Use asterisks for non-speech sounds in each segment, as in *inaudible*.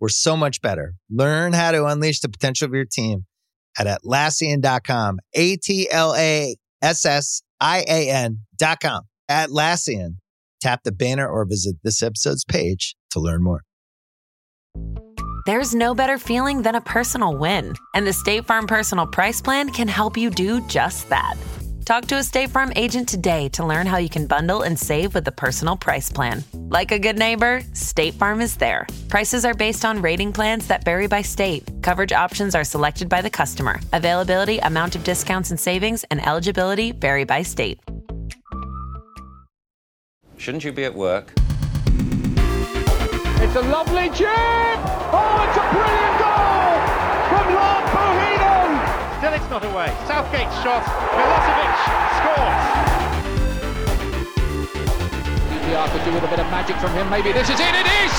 we're so much better. Learn how to unleash the potential of your team at Atlassian.com. A T L A S S I A N.com. Atlassian. Tap the banner or visit this episode's page to learn more. There's no better feeling than a personal win, and the State Farm Personal Price Plan can help you do just that. Talk to a State Farm agent today to learn how you can bundle and save with the Personal Price Plan. Like a good neighbor, State Farm is there. Prices are based on rating plans that vary by state. Coverage options are selected by the customer. Availability, amount of discounts and savings, and eligibility vary by state. Shouldn't you be at work? It's a lovely chip! Oh, it's a brilliant goal it's not away. Southgate shot. Milosevic scores. QPR could do with a bit of magic from him. Maybe this is it. It is!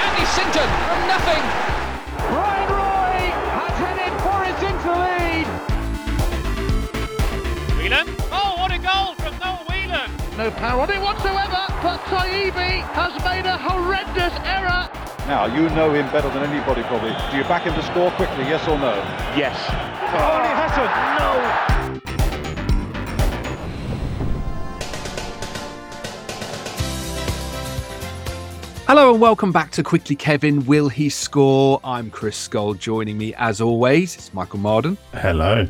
Andy Sinton from nothing. Bryan Roy has headed Forest into the lead. Whelan. Oh, what a goal from Noel Whelan. No power on it whatsoever, but Taibi has made a horrendous error. Now, you know him better than anybody probably. Do you back him to score quickly, yes or no? Yes. Oh, Ali Hassan, no! Hello and welcome back to Quickly Kevin. Will he score? I'm Chris Scull. Joining me as always, it's Michael Marden. Hello.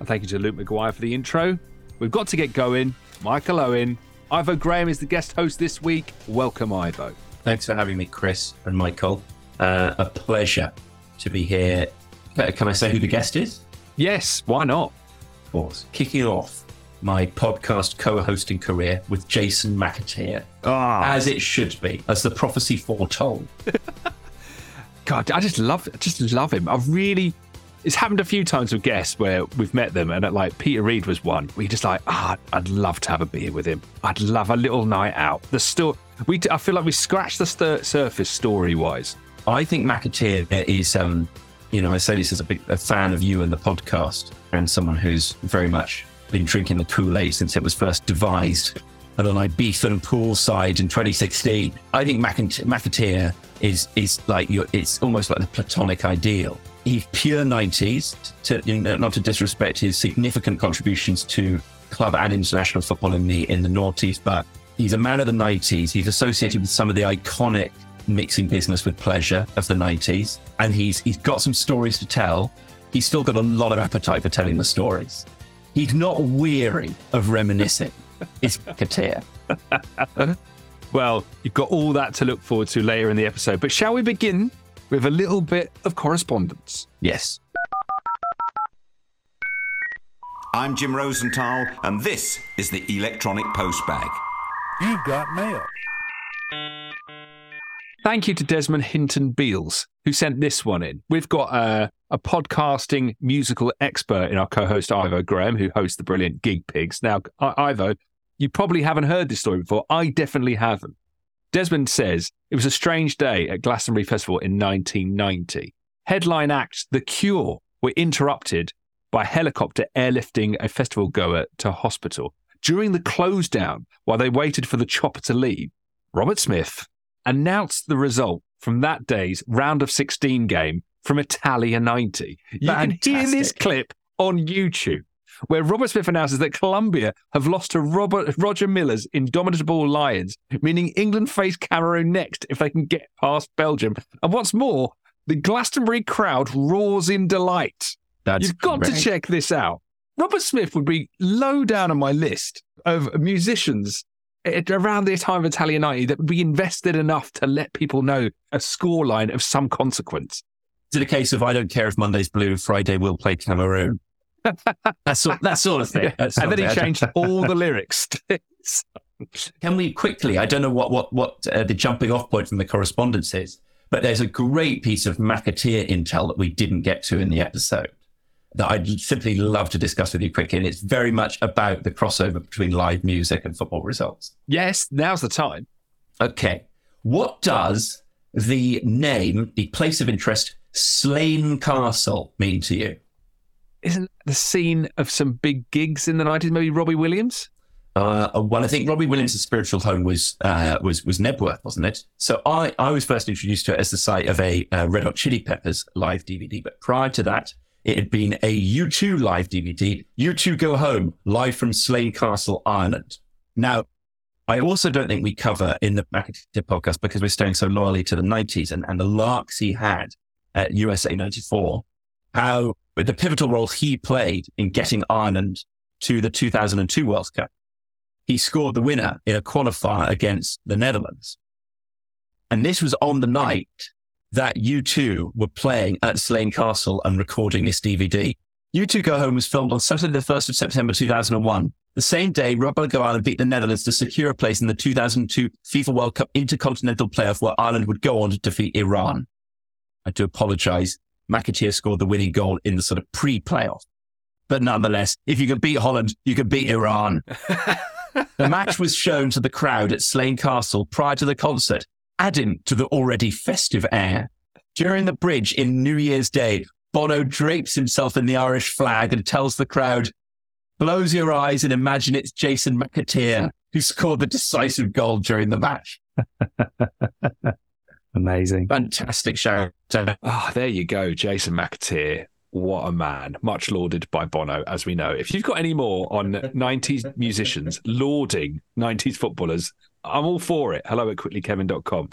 And thank you to Luke McGuire for the intro. We've got to get going. Michael Owen. Ivo Graham is the guest host this week. Welcome, Ivo. Thanks for having me, Chris and Michael. Uh, a pleasure to be here. Can I say who the guest is? Yes, why not? Of course. Kicking off my podcast co-hosting career with Jason McAteer, Ah, as it should be, as the prophecy foretold. *laughs* God, I just love, I just love him. I've really. It's happened a few times with guests where we've met them, and like Peter Reid was one. We just like, ah, I'd love to have a beer with him. I'd love a little night out. The still, we, I feel like we scratched the stir- surface story wise. I think McAteer is, um, you know, I say this as a big a fan of you and the podcast, and someone who's very much been drinking the Kool Aid since it was first devised at an Ibiza poolside in 2016. I think McAteer, is is like your, it's almost like the platonic ideal. He's pure 90s, to, you know, not to disrespect his significant contributions to club and international football in the in the noughties, but he's a man of the 90s. He's associated with some of the iconic mixing business with pleasure of the 90s, and he's he's got some stories to tell. He's still got a lot of appetite for telling the stories. He's not weary of reminiscing. It's McAteer. *laughs* *laughs* Well, you've got all that to look forward to later in the episode. But shall we begin with a little bit of correspondence? Yes. I'm Jim Rosenthal, and this is the Electronic Postbag. You've got mail. Thank you to Desmond Hinton Beals, who sent this one in. We've got a, a podcasting musical expert in our co host, Ivo Graham, who hosts the brilliant Gig Pigs. Now, I- Ivo, you probably haven't heard this story before. I definitely haven't. Desmond says it was a strange day at Glastonbury Festival in 1990. Headline act The Cure were interrupted by helicopter airlifting a festival goer to hospital. During the close down, while they waited for the chopper to leave, Robert Smith announced the result from that day's round of 16 game from Italia 90. You can hear this clip on YouTube where Robert Smith announces that Colombia have lost to Robert, Roger Milla's Indomitable Lions, meaning England face Cameroon next if they can get past Belgium. And what's more, the Glastonbury crowd roars in delight. That's You've got to check this out. Robert Smith would be low down on my list of musicians around the time of Italia 90 that we invested enough to let people know a scoreline of some consequence. Is it a case of I don't care if Monday's blue, Friday we'll play Cameroon? *laughs* that, sort, that sort of thing. Sort and then of he changed all the lyrics. Can we quickly? I don't know what what what uh, the jumping off point from the correspondence is, But there's a great piece of McAteer intel that we didn't get to in the episode that I'd simply love to discuss with you quickly. And it's very much about the crossover between live music and football results. Yes, now's the time. Okay. What does the name, the place of interest, Slane Castle mean to you? Isn't the scene of some big gigs in the 90s, maybe Robbie Williams? Uh, well, I think Robbie Williams' spiritual home was uh, was was Knebworth, wasn't it? So I, I was first introduced to it as the site of a uh, Red Hot Chili Peppers live DVD. But prior to that, it had been a U2 live DVD, U2 Go Home, live from Slane Castle, Ireland. Now, I also don't think we cover in the McAteer podcast because we're staying so loyally to the 90s and, and the larks he had at USA 94, how the pivotal role he played in getting Ireland to the 2002 World Cup. He scored the winner in a qualifier against the Netherlands. And this was on the night that U2 were playing at Slane Castle and recording this DVD. U2 Go Home was filmed on Saturday, the 1st of September 2001. The same day, Republic of Ireland beat the Netherlands to secure a place in the 2002 FIFA World Cup Intercontinental Playoff where Ireland would go on to defeat Iran. I do apologize. McAteer scored the winning goal in the sort of pre-playoff. But nonetheless, if you can beat Holland, you can beat Iran. *laughs* the match was shown to the crowd at Slane Castle prior to the concert, adding to the already festive air. During the bridge in New Year's Day, Bono drapes himself in the Irish flag and tells the crowd, Close your eyes and imagine it's Jason McAteer who scored the decisive goal during the match. *laughs* Amazing. Fantastic show. Ah, oh, there you go. Jason McAteer. What a man. Much lauded by Bono, as we know. If you've got any more on 90s musicians lauding 90s footballers, I'm all for it. Hello at quicklykevin.com.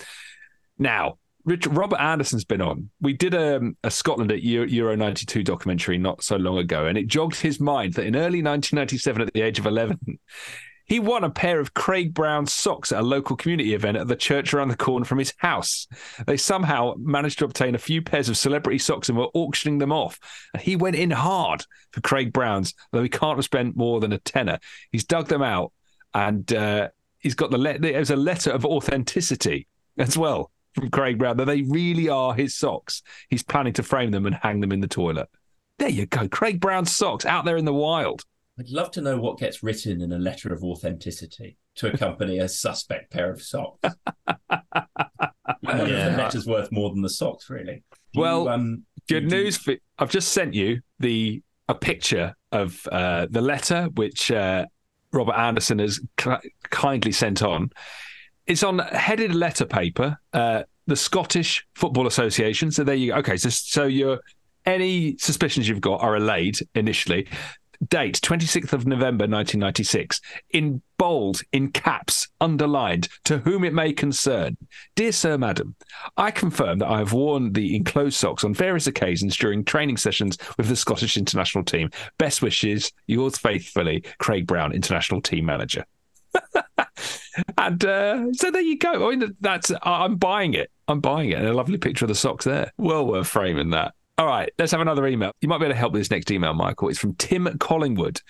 Now, Rich, Robert Anderson's been on. We did a, a Scotland at Euro, Euro 92 documentary not so long ago, and it jogged his mind that in early 1997, at the age of 11, *laughs* he won a pair of Craig Brown socks at a local community event at the church around the corner from his house. They somehow managed to obtain a few pairs of celebrity socks and were auctioning them off. And he went in hard for Craig Brown's, though he can't have spent more than a tenner. He's dug them out and uh, he's got the letter. There's a letter of authenticity as well from Craig Brown that they really are his socks. He's planning to frame them and hang them in the toilet. There you go. Craig Brown's socks out there in the wild. I'd love to know what gets written in a letter of authenticity to accompany a suspect pair of socks. *laughs* yeah. the letter's worth more than the socks, really. Do well, you, um, good news. For, I've just sent you the a picture of uh, the letter which uh, Robert Anderson has kindly sent on. It's on headed letter paper. Uh, the Scottish Football Association. So there you go. Okay, so so your any suspicions you've got are allayed initially. Date 26th of November 1996. In bold, in caps, underlined, to whom it may concern. Dear Sir, Madam, I confirm that I have worn the enclosed socks on various occasions during training sessions with the Scottish international team. Best wishes, yours faithfully, Craig Brown, international team manager. *laughs* and uh, so there you go. I mean, that's I'm buying it. I'm buying it. And a lovely picture of the socks there. Well worth framing that. All right, let's have another email. You might be able to help with this next email, Michael. It's from Tim Collingwood. It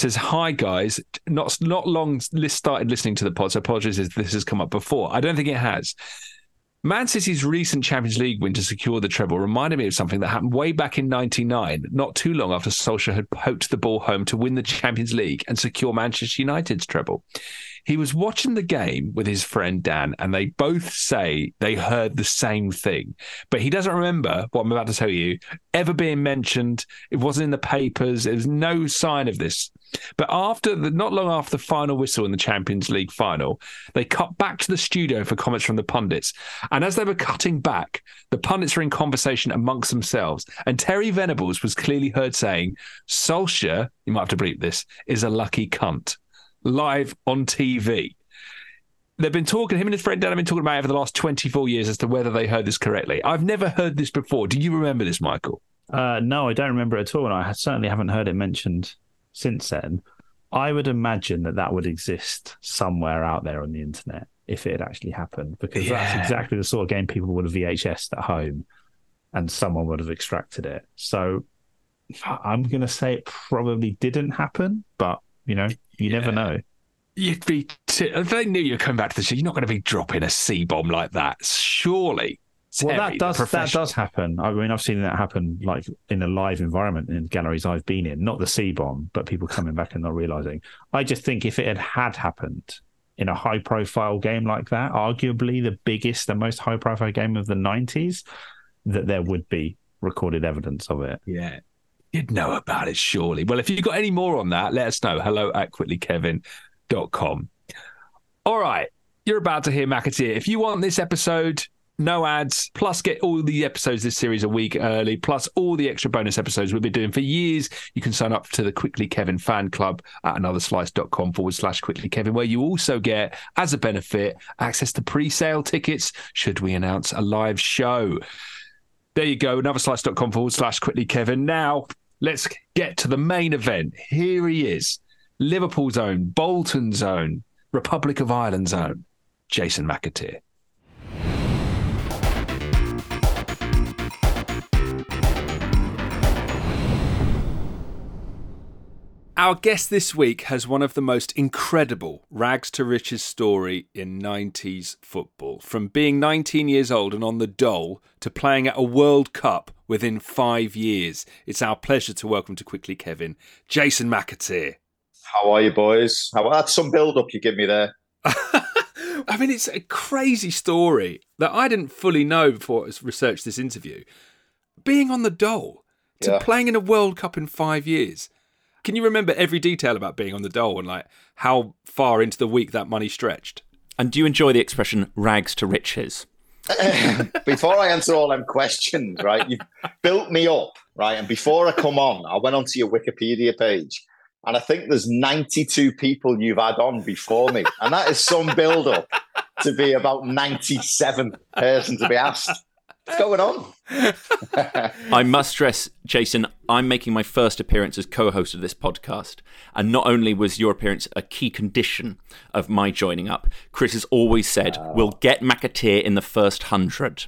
says, Hi guys. Not not long started listening to the pod, so apologies if this has come up before. I don't think it has. Man City's recent Champions League win to secure the treble reminded me of something that happened way back in 99, not too long after Solskjaer had poked the ball home to win the Champions League and secure Manchester United's treble. He was watching the game with his friend Dan, and they both say they heard the same thing. But he doesn't remember what I'm about to tell you ever being mentioned. It wasn't in the papers. There's no sign of this. But after the, not long after the final whistle in the Champions League final, they cut back to the studio for comments from the pundits. And as they were cutting back, the pundits were in conversation amongst themselves. And Terry Venables was clearly heard saying, Solskjaer, you might have to bleep this, is a lucky cunt live on TV. They've been talking, him and his friend Dan have been talking about it for the last 24 years as to whether they heard this correctly. I've never heard this before. Do you remember this, Michael? Uh, no, I don't remember it at all. And I certainly haven't heard it mentioned since then. I would imagine that that would exist somewhere out there on the internet if it had actually happened, because yeah. that's exactly the sort of game people would have VHS at home and someone would have extracted it. So I'm going to say it probably didn't happen, but you know, you yeah. never know. You'd be. T- if they knew you were coming back to the show, you're not going to be dropping a C bomb like that, surely. well, that does the that does happen. I mean, I've seen that happen like in a live environment in galleries I've been in. Not the C bomb, but people coming back and not realizing. I just think if it had had happened in a high profile game like that, arguably the biggest and most high profile game of the nineties, that there would be recorded evidence of it. Yeah. You'd know about it, surely. Well, if you've got any more on that, let us know. Hello at quicklykevin.com. All right. You're about to hear McAteer. If you want this episode, no ads, plus get all the episodes this series a week early, plus all the extra bonus episodes we've been doing for years, you can sign up to the Quickly Kevin fan club at anotherslice.com forward slash quickly Kevin, where you also get, as a benefit, access to pre sale tickets should we announce a live show. There you go, anotherslice.com forward slash quickly Kevin. Now, let's get to the main event. Here he is Liverpool's own, Bolton's own, Republic of Ireland's own, Jason McAteer. Our guest this week has one of the most incredible rags to riches story in 90s football. From being 19 years old and on the dole to playing at a World Cup within five years. It's our pleasure to welcome to Quickly Kevin, Jason McAteer. How are you, boys? How that's some build up you give me there. *laughs* I mean, it's a crazy story that I didn't fully know before I researched this interview. Being on the dole to Yeah. playing in a World Cup in five years. Can you remember every detail about being on the dole and like how far into the week that money stretched? And do you enjoy the expression rags to riches? *laughs* before I answer all them questions, right, you've built me up, right? And before I come on, I went onto your Wikipedia page and I think there's 92 people you've had on before me. And that is some build up to be about 97th person to be asked. What's going on? *laughs* I must stress, Jason, I'm making my first appearance as co host of this podcast. And not only was your appearance a key condition of my joining up, Chris has always said, we'll get McAteer in the first hundred.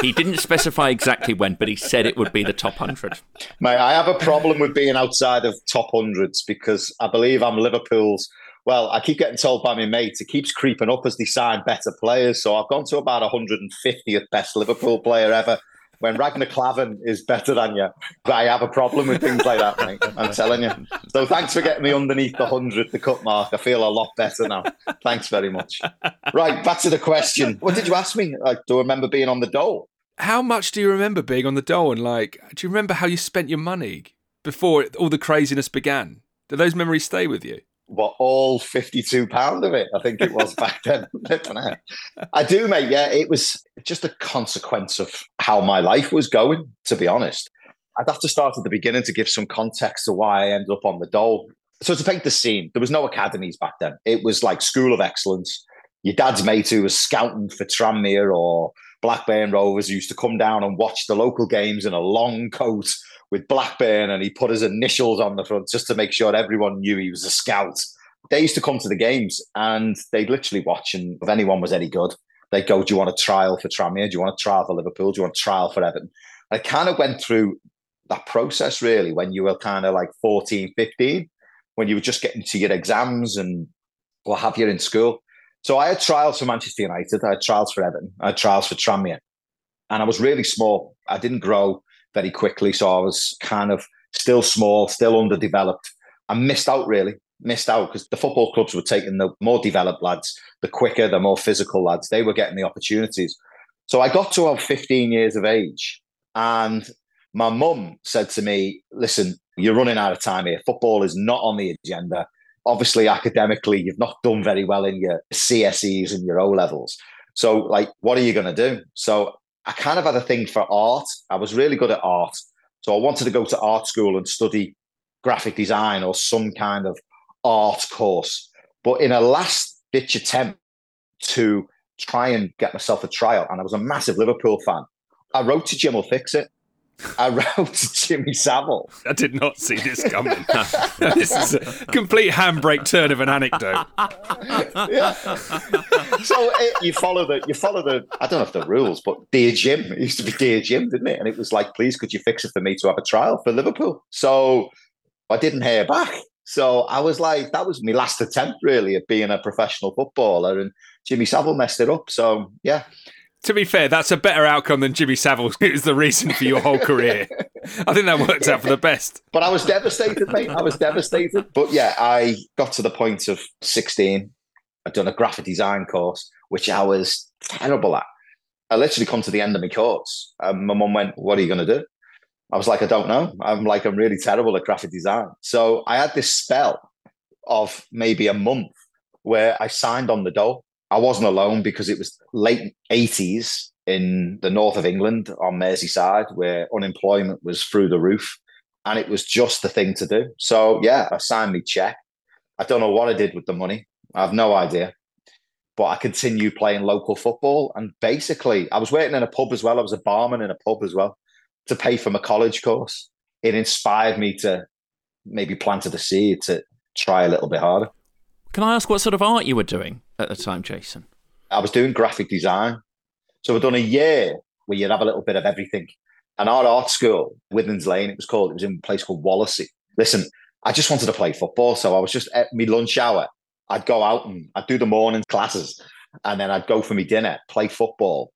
he didn't specify exactly when, but he said it would be the top hundred. Mate, I have a problem with being outside of top hundreds because I believe I'm Liverpool's. Well, I keep getting told by my mates it keeps creeping up as they sign better players. So I've gone to about 150th best Liverpool player ever. When Ragnar Klavan is better than you, but I have a problem with things like that, mate. I'm telling you. So thanks for getting me underneath the 100, the cut mark. I feel a lot better now. Thanks very much. Right, back to the question. What did you ask me? Like, do I remember being on the dole? How much do you remember being on the dole and like, do you remember how you spent your money before all the craziness began? Do those memories stay with you? What all 52 pound of it i think it was back then. *laughs* I do mate yeah it was just a consequence of how my life was going to be honest. I'd have to start at the beginning to give some context to why i ended up on the dole. So to paint the scene there was no academies back then. It was like school of excellence. Your dad's mate who was scouting for tranmere or blackburn rovers used to come down and watch the local games in a long coat with Blackburn and he put his initials on the front just to make sure everyone knew he was a scout. They used to come to the games and they'd literally watch, and if anyone was any good, they'd go, Do you want a trial for Tranmere? Do you want a trial for Liverpool? Do you want a trial for Everton? I kind of went through that process really when you were kind of like 14, 15, when you were just getting to your exams and what have you in school. So I had trials for Manchester United, I had trials for Everton, I had trials for Tranmere. And I was really small. I didn't grow very quickly. So I was kind of still small, still underdeveloped. I missed out really, missed out because the football clubs were taking the more developed lads, the quicker, the more physical lads. They were getting the opportunities. So I got to about 15 years of age and my mum said to me, listen, you're running out of time here. Football is not on the agenda. Obviously, academically, you've not done very well in your CSEs and your O levels. So, like, what are you going to do? So, I kind of had a thing for art. I was really good at art. So I wanted to go to art school and study graphic design or some kind of art course. But in a last ditch attempt to try and get myself a trial, and I was a massive Liverpool fan, I wrote to Jim will fix it. I wrote to Jimmy Savile. I did not see this coming. *laughs* this is a complete handbrake turn of an anecdote. yeah. So it, you follow the you follow the I don't know if the rules, but dear Jim, it used to be dear Jim, didn't it? And it was like, please, could you fix it for me to have a trial for Liverpool? So I didn't hear back. So I was like, that was my last attempt really at being a professional footballer, and Jimmy Savile messed it up. So yeah, To be fair, that's a better outcome than Jimmy Savile, was the reason for your whole career. I think that worked out for the best. But I was devastated, mate. I was devastated. But yeah, I got to the point of 16. I'd done a graphic design course, which I was terrible at. I literally come to the end of my course. And my mum went, What are you going to do? I was like, I don't know. I'm like, I'm really terrible at graphic design. So I had this spell of maybe a month where I signed on the dole. I wasn't alone because it was late 80s in the north of England on Merseyside, where unemployment was through the roof. And it was just the thing to do. So, yeah, I signed me check. I don't know what I did with the money. I have no idea. But I continued playing local football. And basically, I was working in a pub as well. I was a barman in a pub as well to pay for my college course. It inspired me to maybe planted the seed to try a little bit harder. Can I ask what sort of art you were doing at the time, Jason? I was doing graphic design. So we'd done a year where you'd have a little bit of everything. And our art school, Withens Lane, it was called, it was in a place called Wallasey. Listen, I just wanted to play football. So I was just at my lunch hour. I'd go out and I'd do the morning classes and then I'd go for my dinner, play football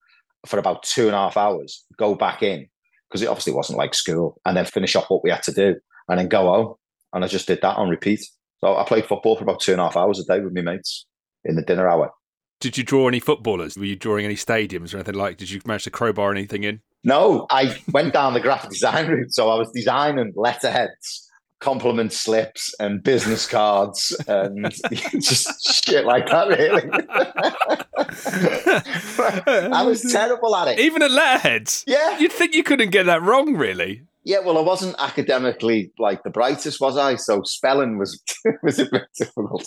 for about two and a half hours, go back in because it obviously wasn't like school, and then finish off what we had to do and then go home. And I just did that on repeat. So I played football for about two and a half hours a day with my mates in the dinner hour. Did you draw any footballers? Were you drawing any stadiums or anything like? Did you manage to crowbar anything in? No, I went down the graphic design *laughs* route. So I was designing letterheads, compliment slips, and business cards, and *laughs* just shit like that. Really, *laughs* I was terrible at it. Even at letterheads. Yeah, you'd think you couldn't get that wrong, really. Yeah, well, I wasn't academically like the brightest, was I? So spelling was *laughs* was a bit difficult.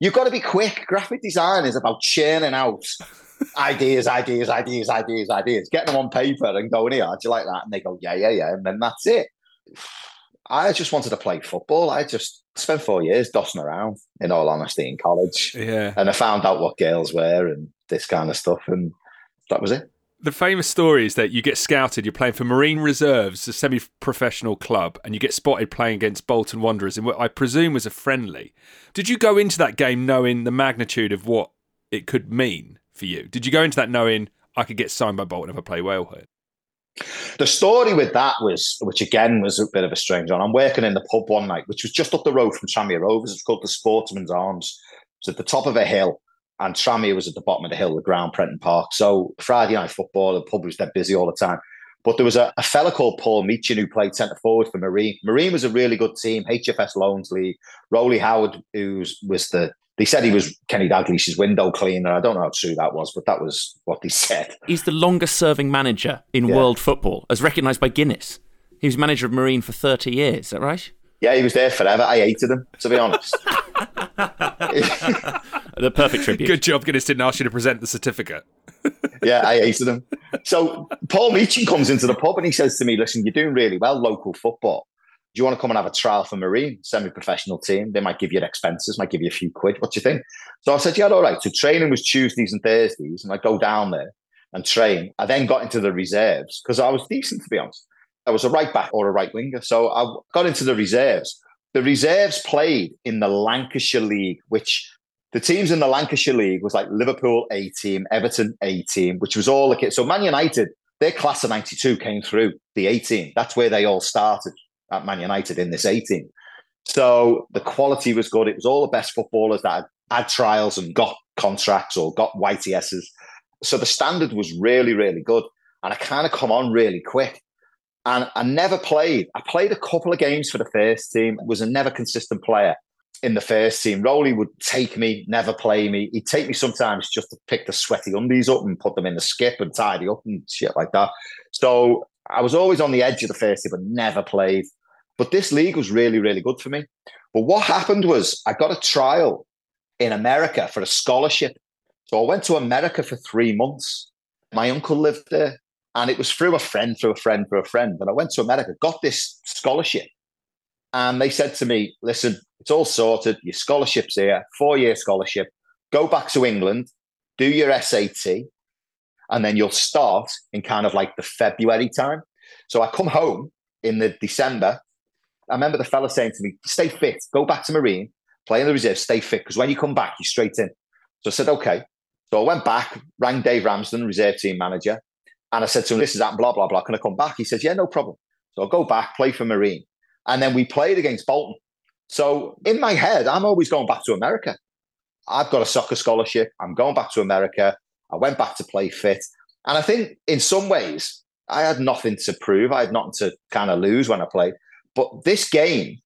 You've got to be quick. Graphic design is about churning out ideas, ideas, ideas, ideas, ideas, getting them on paper and going, here, do you like that? And they go, yeah, yeah, yeah. And then that's it. I just wanted to play football. I just spent four years dossing around, in all honesty, in college. Yeah. And I found out what girls were and this kind of stuff. And that was it. The famous story is that you get scouted, you're playing for Marine Reserves, a semi professional club, and you get spotted playing against Bolton Wanderers in what I presume was a friendly. Did you go into that game knowing the magnitude of what it could mean for you? Did you go into that knowing I could get signed by Bolton if I play well here? The story with that was, which again was a bit of a strange one. I'm working in the pub one night, which was just up the road from Tranmere Rovers. It's called the Sportsman's Arms. It's at the top of a hill and Tranmere was at the bottom of the hill, the ground, Prenton Park. So Friday night football, the pub was dead busy all the time. But there was a, a fella called Paul Meechin who played centre forward for Marine. Marine was a really good team, HFS Loans League. Roly Howard, who was the they said he was Kenny Dalglish's window cleaner. I don't know how true that was, but that was what they *laughs* said. He's the longest serving manager in yeah. world football, as recognised by Guinness. He was manager of Marine for 30 years, is that right? Yeah, he was there forever. I hated him, to be honest. *laughs* *laughs* the perfect *laughs* tribute. Good job, Guinness didn't ask you to present the certificate. *laughs* yeah, I *laughs* hated him. So Paul Meechin comes into the pub and he says to me, "Listen, you're doing really well, local football. Do you want to come and have a trial for Marine, semi-professional team? They might give you expenses, might give you a few quid. What do you think?" So I said, "Yeah, all right." So training was Tuesdays and Thursdays, and I go down there and train. I then got into the reserves because I was decent, to be honest. I was a right back or a right winger, so I got into the reserves. The reserves played in the Lancashire League, which the teams in the Lancashire League was like Liverpool A team, Everton A team, which was all the kids. So Man United, their class of 92 came through the A team. That's where they all started at Man United in this A team. So the quality was good. It was all the best footballers that had, had trials and got contracts or got YTSs. So the standard was really, really good. And I kind of come on really quick. And I never played. I played a couple of games for the first team, was a never consistent player in the first team. Roly would take me, never play me. He'd take me sometimes just to pick the sweaty undies up and put them in the skip and tidy up and shit like that. So I was always on the edge of the first team, but never played. But this league was really, really good for me. But what happened was I got a trial in America for a scholarship. So I went to America for three months. My uncle lived there. And it was through a friend, through a friend, through a friend. And I went to America, got this scholarship. And they said to me, listen, it's all sorted. Your scholarship's here, four year scholarship. Go back to England, do your SAT, and then you'll start in kind of like the February time. So I come home in the December. I remember the fella saying to me, stay fit, go back to Marine, play in the reserve, stay fit, because when you come back, you're straight in. So I said, okay. So I went back, rang Dave Ramsden, reserve team manager, and I said to him, This is that, blah, blah, blah. Can I come back? He says, Yeah, no problem. So I'll go back, play for Marine. And then we played against Bolton. So in my head, I'm always going back to America. I've got a soccer scholarship. I'm going back to America. I went back to play fit. And I think in some ways, I had nothing to prove. I had nothing to kind of lose when I played. But this game,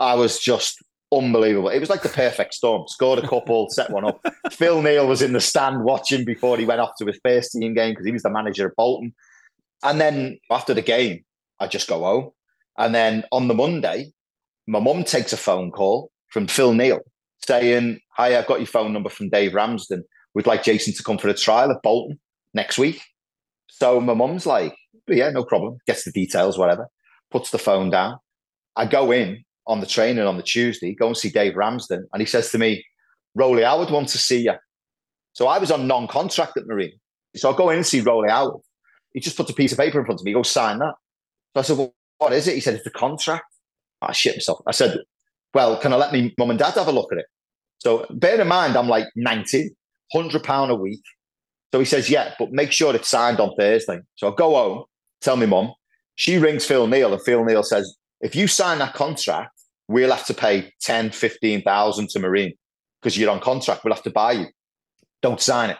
I was just unbelievable. It was like the perfect storm. Scored a couple, *laughs* set one up. Phil Neal was in the stand watching before he went off to his first team game because he was the manager of Bolton. And then after the game, I just go home. And then on the Monday, my mum takes a phone call from Phil Neal saying, Hi, I've got your phone number from Dave Ramsden. We'd like Jason to come for a trial at Bolton next week. So my mum's like, Yeah, no problem. Gets the details, whatever. Puts the phone down. I go in on the training on the Tuesday, go and see Dave Ramsden, and he says to me, Roly, I would want to see you. So I was on non-contract at Marine. So I go in and see Roly Howard. He just puts a piece of paper in front of me, go sign that. So I said, Well, what is it? He said, It's the contract. I shit myself. I said, Well, can I let me mum and dad have a look at it? So bear in mind, I'm like 90, 100 pound a week. So he says, Yeah, but make sure it's signed on Thursday. So I go home, tell me mum. She rings Phil Neal, and Phil Neal says, If you sign that contract, we'll have to pay 10, 15,000 to Marine because you're on contract. We'll have to buy you. Don't sign it.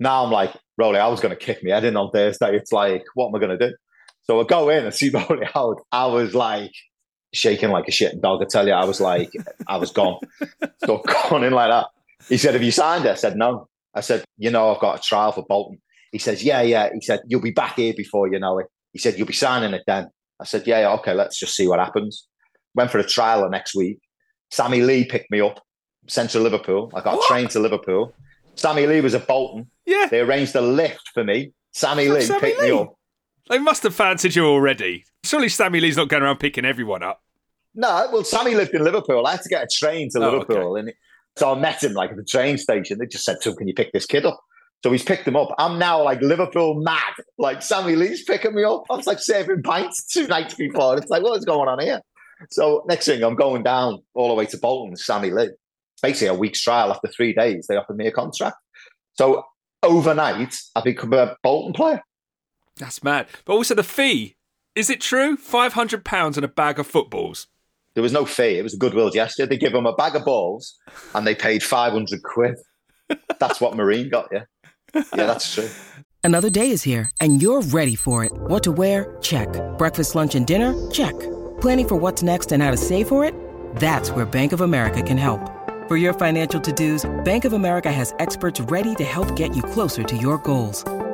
Now I'm like, Roly, I was going to kick me head in on Thursday. It's like, what am I going to do? So I go in and see *laughs* Roly out. I was like shaking like a shit dog. I tell you, I was like, I was gone. *laughs* So gone in like that. He said, Have you signed it? I said, No. I said, You know, I've got a trial for Bolton. He says, Yeah, yeah. He said, You'll be back here before you know it. He said, You'll be signing it then. I said, Yeah, yeah okay, let's just see what happens went for a trial the next week. Sammy Lee picked me up, sent to Liverpool. I got what? a train to Liverpool. Sammy Lee was at Bolton. Yeah. They arranged a lift for me. Sammy Lee Sammy picked Lee. me up. They must have fancied you already. Surely Sammy Lee's not going around picking everyone up. No, well, Sammy lived in Liverpool. I had to get a train to oh, Liverpool. Okay. And so I met him like at the train station. They just said to him, Can you pick this kid up? So he's picked him up. I'm now like Liverpool mad. Like Sammy Lee's picking me up. I was like serving pints two nights before. It's like, what is going on here? So next thing, I'm going down all the way to Bolton Sammy Lee. Basically, a week's trial. After three days, they offered me a contract. So overnight, I become a Bolton player. That's mad. But also the fee. Is it true? Five hundred pounds and a bag of footballs. There was no fee. It was a goodwill gesture. They give them a bag of balls, and they paid five hundred quid. That's what Marine got you. Yeah, that's true. Another day is here, and you're ready for it. What to wear? Check. Breakfast, lunch, and dinner? Check. Planning for what's next and how to save for it? That's where Bank of America can help. For your financial to-dos, Bank of America has experts ready to help get you closer to your goals.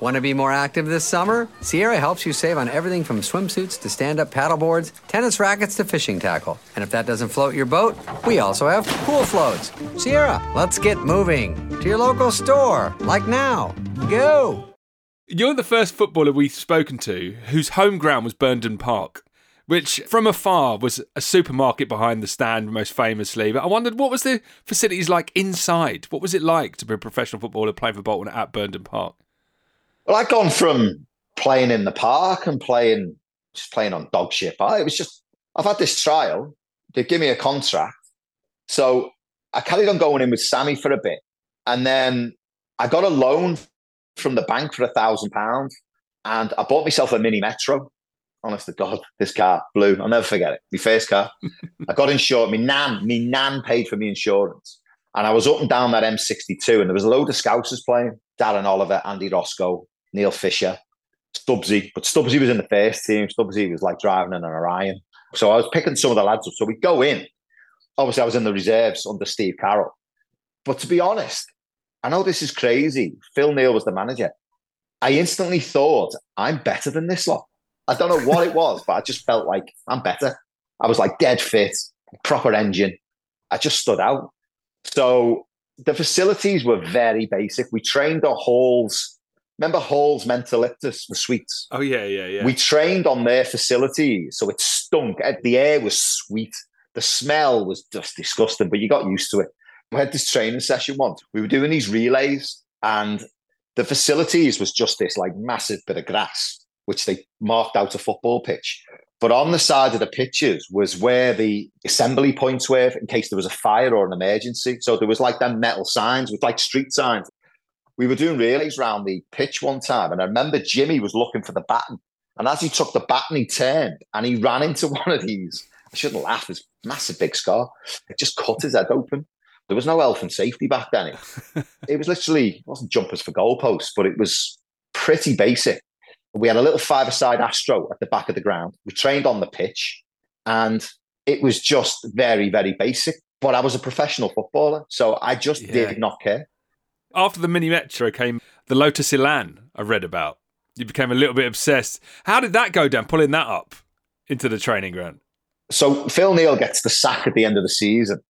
Want to be more active this summer? Sierra helps you save on everything from swimsuits to stand up paddleboards, tennis rackets to fishing tackle. And if that doesn't float your boat, we also have pool floats. Sierra, let's get moving to your local store, like now. Go! You're the first footballer we've spoken to whose home ground was Burnden Park, which from afar was a supermarket behind the stand, most famously. But I wondered what was the facilities like inside? What was it like to be a professional footballer playing for Bolton at Burnden Park? Well, I'd gone from playing in the park and playing just playing on dog shit. I it was just I've had this trial. They give me a contract, so I carried on going in with Sammy for a bit, and then I got a loan from the bank for a thousand pounds, and I bought myself a mini Metro. Honest to God, this car blue. I'll never forget it. My first car. *laughs* I got insured. My nan, my nan paid for me insurance, and I was up and down that M62, and there was a load of Scousers playing. Darren Oliver, Andy Roscoe, Neil Fisher, Stubbsy. But Stubbsy was in the first team. Stubbsy was like driving in an Orion. So I was picking some of the lads up. So we go in. Obviously, I was in the reserves under Steve Carroll. But to be honest, I know this is crazy. Phil Neal was the manager. I instantly thought, I'm better than this lot. I don't know what it was, but I just felt like I'm better. I was like dead fit, proper engine. I just stood out. So the facilities were very basic. We trained at halls. Remember Hall's Mentholyptus, the suites? Oh, yeah, yeah, yeah. We trained on their facilities. So it stunk. The air was sweet. The smell was just disgusting, but you got used to it. We had this training session once. We were doing these relays, and the facilities was just this like massive bit of grass, which they marked out a football pitch. But on the side of the pitches was where the assembly points were in case there was a fire or an emergency. So there was like them metal signs with like street signs. We were doing relays around the pitch one time, and I remember Jimmy was looking for the baton. And as he took the baton, he turned and he ran into *laughs* one of these. I shouldn't laugh, this massive big scar. It just cut his head open. There was no health and safety back then. It, *laughs* it was literally, it wasn't jumpers for goalposts, but it was pretty basic. We had a little five-a-side Astro at the back of the ground. We trained on the pitch, and it was just very, very basic. But I was a professional footballer, so I just yeah. did not care. After the mini metro came the Lotus Elan. I read about. You became a little bit obsessed. How did that go down? Pulling that up into the training ground. So Phil Neal gets the sack at the end of the season,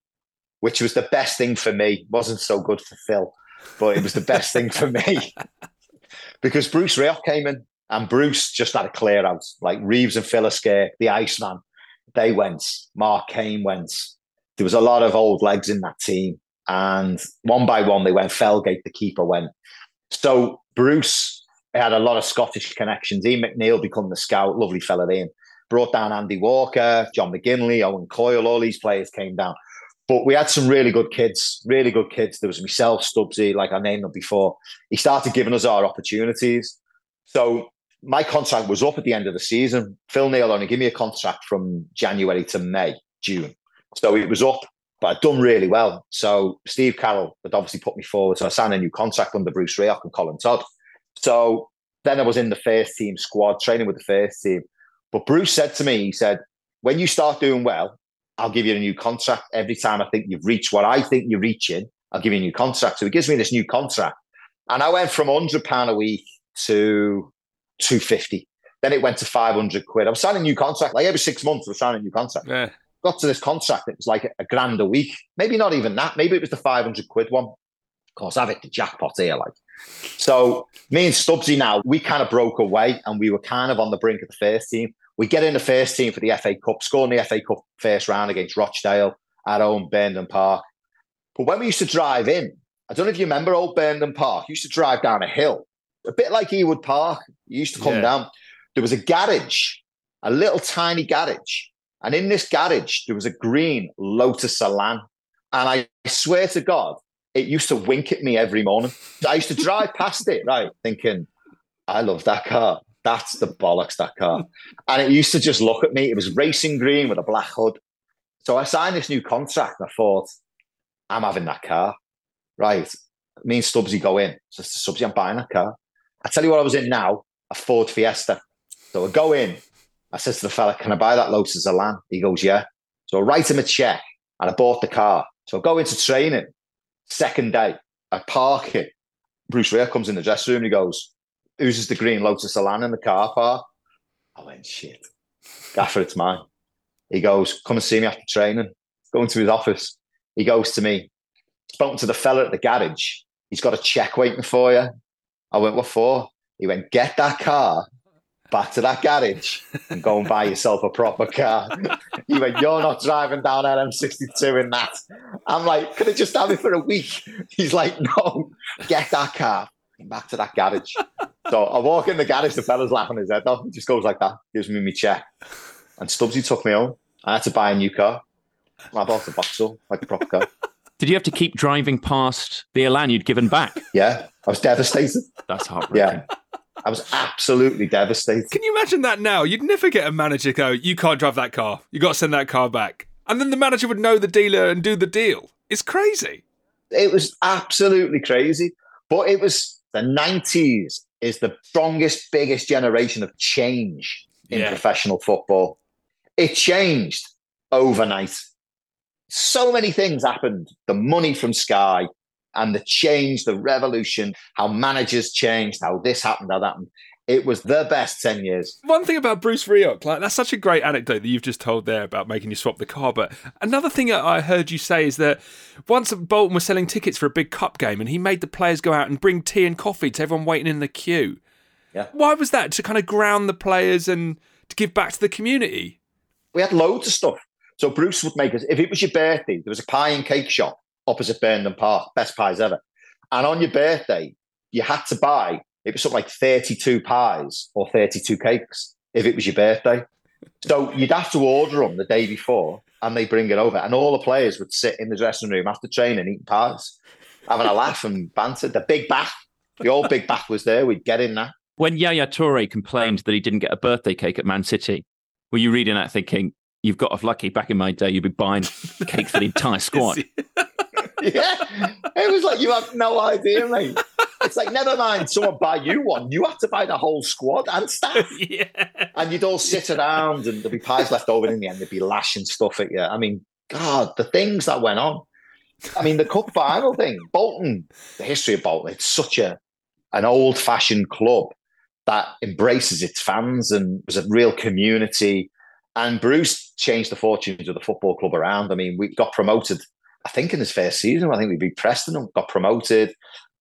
which was the best thing for me. wasn't so good for Phil, but it was the best thing for me *laughs* because Bruce Rioch came in and Bruce just had a clear out. Like Reeves and Philliskirk, the Iceman, they went. Mark Came went. There was a lot of old legs in that team. And one by one, they went. Felgate, the keeper, went. So Bruce had a lot of Scottish connections. Ian McNeil become the scout, lovely fella Ian. Brought down Andy Walker, John McGinlay, Owen Coyle, all these players came down. But we had some really good kids, really good kids. There was myself, Stubbsy, like I named them before. He started giving us our opportunities. So my contract was up at the end of the season. Phil Neal only gave me a contract from January to May, June. So it was up, but I'd done really well. So Steve Carroll had obviously put me forward. So I signed a new contract under Bruce Rioch and Colin Todd. So then I was in the first team squad, training with the first team. But Bruce said to me, he said, when you start doing well, I'll give you a new contract. Every time I think you've reached what I think you're reaching, I'll give you a new contract. So he gives me this new contract. And I went from £100 a week to 250. Then it went to 500 quid. I was signing a new contract. Like every six months, I was signing a new contract. Yeah. Got to this contract, it was like a grand a week. Maybe not even that. Maybe it was the 500 quid one. Of course, I've hit the jackpot here. Like, so me and Stubbsy now, we kind of broke away and we were kind of on the brink of the first team. We get in the first team for the FA Cup, scoring the FA Cup first round against Rochdale at home, Burnden Park. But when we used to drive in, I don't know if you remember old Burnden Park, used to drive down a hill a bit like Ewood Park. You used to come yeah. down. There was a garage, a little tiny garage. And in this garage, there was a green Lotus Elan. And I swear to God, it used to wink at me every morning. I used to drive past it, right, thinking, I love that car. That's the bollocks, that car. And it used to just look at me. It was racing green with a black hood. So I signed this new contract and I thought, I'm having that car. Right. Me and Stubbsy go in. So Stubbsy, I'm buying that car. I tell you what I was in now, a Ford Fiesta. So I go in, I says to the fella, can I buy that Lotus Elan? He goes, yeah. So I write him a check and I bought the car. So I go into training, second day, I park it. Bruce Rioch comes in the dressing room and he goes, Who's the green Lotus Elan in the car park? I went, shit. Gaffer, it's mine. He goes, come and see me after training. Go into his office. He goes to me, spoken to the fella at the garage. He's got a check waiting for you. I went, what for? He went, get that car back to that garage and go and buy yourself a proper car. *laughs* he went, you're not driving down LM62 in that. I'm like, could have just have it for a week? He's like, no, get that car back to that garage. so I walk in the garage, the fella's laughing his head off. He just goes like that, gives me my check. And Stubbsy took me home. I had to buy a new car. I bought a Vauxhall, like a proper car. Did you have to keep driving past the Elan you'd given back? Yeah, I was devastated. That's heartbreaking. Yeah. I was absolutely devastated. Can you imagine that now? You'd never get a manager go, you can't drive that car. You got to send that car back. And then the manager would know the dealer and do the deal. It's crazy. It was absolutely crazy. But it was the 90s is the strongest, biggest generation of change in yeah. professional football. It changed overnight so many things happened. The money from Sky, and the change, the revolution, how managers changed, how this happened, how that happened. It was the best 10 years. One thing about Bruce Rioch, like that's such a great anecdote that you've just told there about making you swap the car. But another thing I heard you say is that once Bolton was selling tickets for a big cup game and he made the players go out and bring tea and coffee to everyone waiting in the queue. Yeah. Why was that? To kind of ground the players and to give back to the community? We had loads of stuff. So Bruce would make us, if it was your birthday, there was a pie and cake shop opposite Burnden Park, best pies ever. And on your birthday, you had to buy, it was something like 32 pies or 32 cakes if it was your birthday. So you'd have to order them the day before and they bring it over. And all the players would sit in the dressing room after training eating pies, having a laugh and banter. The big bath, the old big bath was there. We'd get in that. When Yaya Toure complained that he didn't get a birthday cake at Man City, were you reading that thinking, you've got off lucky. Back in my day, you'd be buying cake for the entire squad. *laughs* yeah, it was like you have no idea, mate. It's like never mind someone buy you one. You have to buy the whole squad and staff. *laughs* yeah. And you'd all sit around and there'd be pies left over in the end. They'd be lashing stuff at you. I mean, God, the things that went on. I mean, the cup final thing, Bolton, the history of Bolton, it's such a an old fashioned club that embraces its fans and was a real community. And Bruce changed the fortunes of the football club around. I mean, we got promoted, I think, in his first season. I think we beat Preston and got promoted.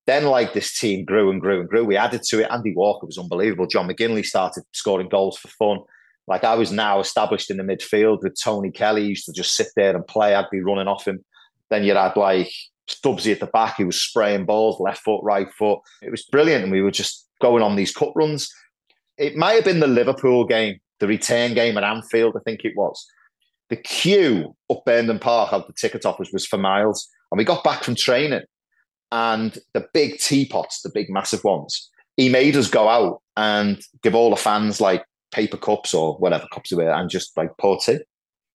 Then, like this team grew and grew and grew. We added to it. Andy Walker was unbelievable. John McGinlay started scoring goals for fun. Like I was now established in the midfield with Tony Kelly. He used to just sit there and play. I'd be running off him. Then you had like Stubbsy at the back. He was spraying balls, left foot, right foot. It was brilliant. And we were just going on these cut runs. It might have been the Liverpool game, the return game at Anfield, I think it was. The queue up Burnden Park out the ticket office was for miles. And we got back from training and the big teapots, the big massive ones, he made us go out and give all the fans like paper cups or whatever cups they were and just like pour tea.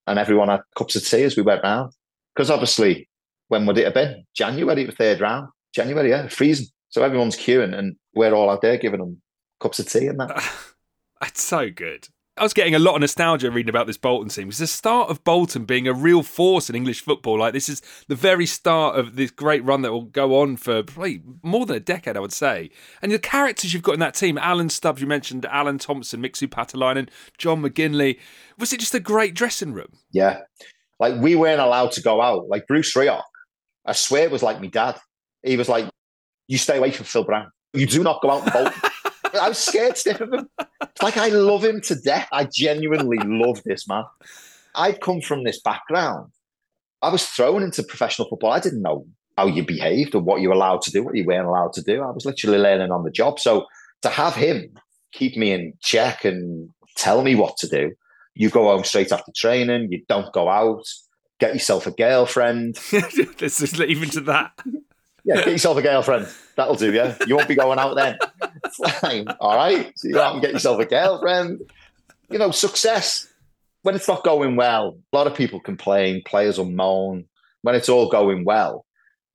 And everyone had cups of tea as we went round. Because obviously, when would it have been? January, the third round. January, yeah, freezing. So everyone's queuing and we're all out there giving them cups of tea and that. *laughs* That's so good. I was getting a lot of nostalgia reading about this Bolton team. It's the start of Bolton being a real force in English football. Like this is the very start of this great run that will go on for probably more than a decade, I would say. And the characters you've got in that team, Alan Stubbs, you mentioned Alan Thompson, Mixu Paatelainen, John McGinlay. Was it just a great dressing room? Yeah. Like we weren't allowed to go out. Like Bruce Rioch, I swear it was like my dad. He was like, you stay away from Phil Brown. You do not go out and Bolton. *laughs* I was scared stiff of him. It's like I love him to death. I genuinely love this man. I'd come from this background. I was thrown into professional football. I didn't know how you behaved or what you were allowed to do, what you weren't allowed to do. I was literally learning on the job. So to have him keep me in check and tell me what to do, you go home straight after training, you don't go out, get yourself a girlfriend. *laughs* Let's just leave into that. Yeah, get yourself a girlfriend. That'll do, yeah. You won't be going out then. Fine. All right. So you go out and get yourself a girlfriend. You know, success. When it's not going well, a lot of people complain, players will moan. When it's all going well,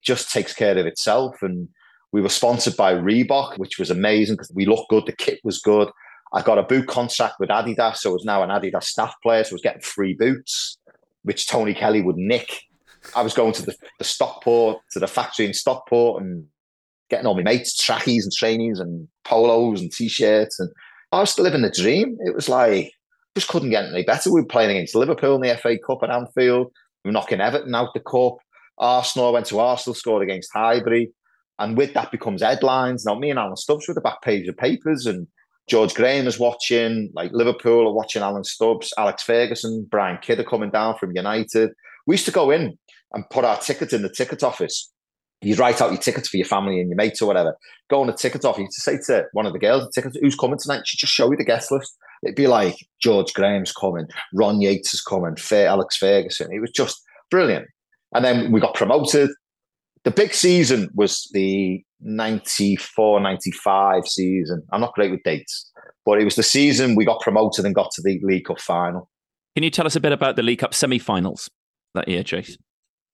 just takes care of itself. And we were sponsored by Reebok, which was amazing because we looked good, the kit was good. I got a boot contract with Adidas, so I was now an Adidas staff player, so I was getting free boots, which Tony Kelly would nick. I was going to the, the Stockport, to the factory in Stockport and getting all my mates trackies and trainees and polos and t-shirts. And I was still living the dream. It was like, just couldn't get any better. We were playing against Liverpool in the FA Cup at Anfield. We were knocking Everton out the cup. Arsenal went to Arsenal, scored against Highbury. And with that becomes headlines. Now, me and Alan Stubbs were the back page of papers and George Graham is watching, like Liverpool are watching Alan Stubbs, Alex Ferguson, Brian Kidd are coming down from United. We used to go in and put our tickets in the ticket office. You write out your tickets for your family and your mates or whatever. Go on the ticket office to say to one of the girls, the tickets, who's coming tonight? She just show you the guest list. It'd be like George Graham's coming, Ron Yeats is coming, Alex Ferguson. It was just brilliant. And then we got promoted. The big season was the 94 95 season. I'm not great with dates, but it was the season we got promoted and got to the League Cup final. Can you tell us a bit about the League Cup semi finals that year, Chase?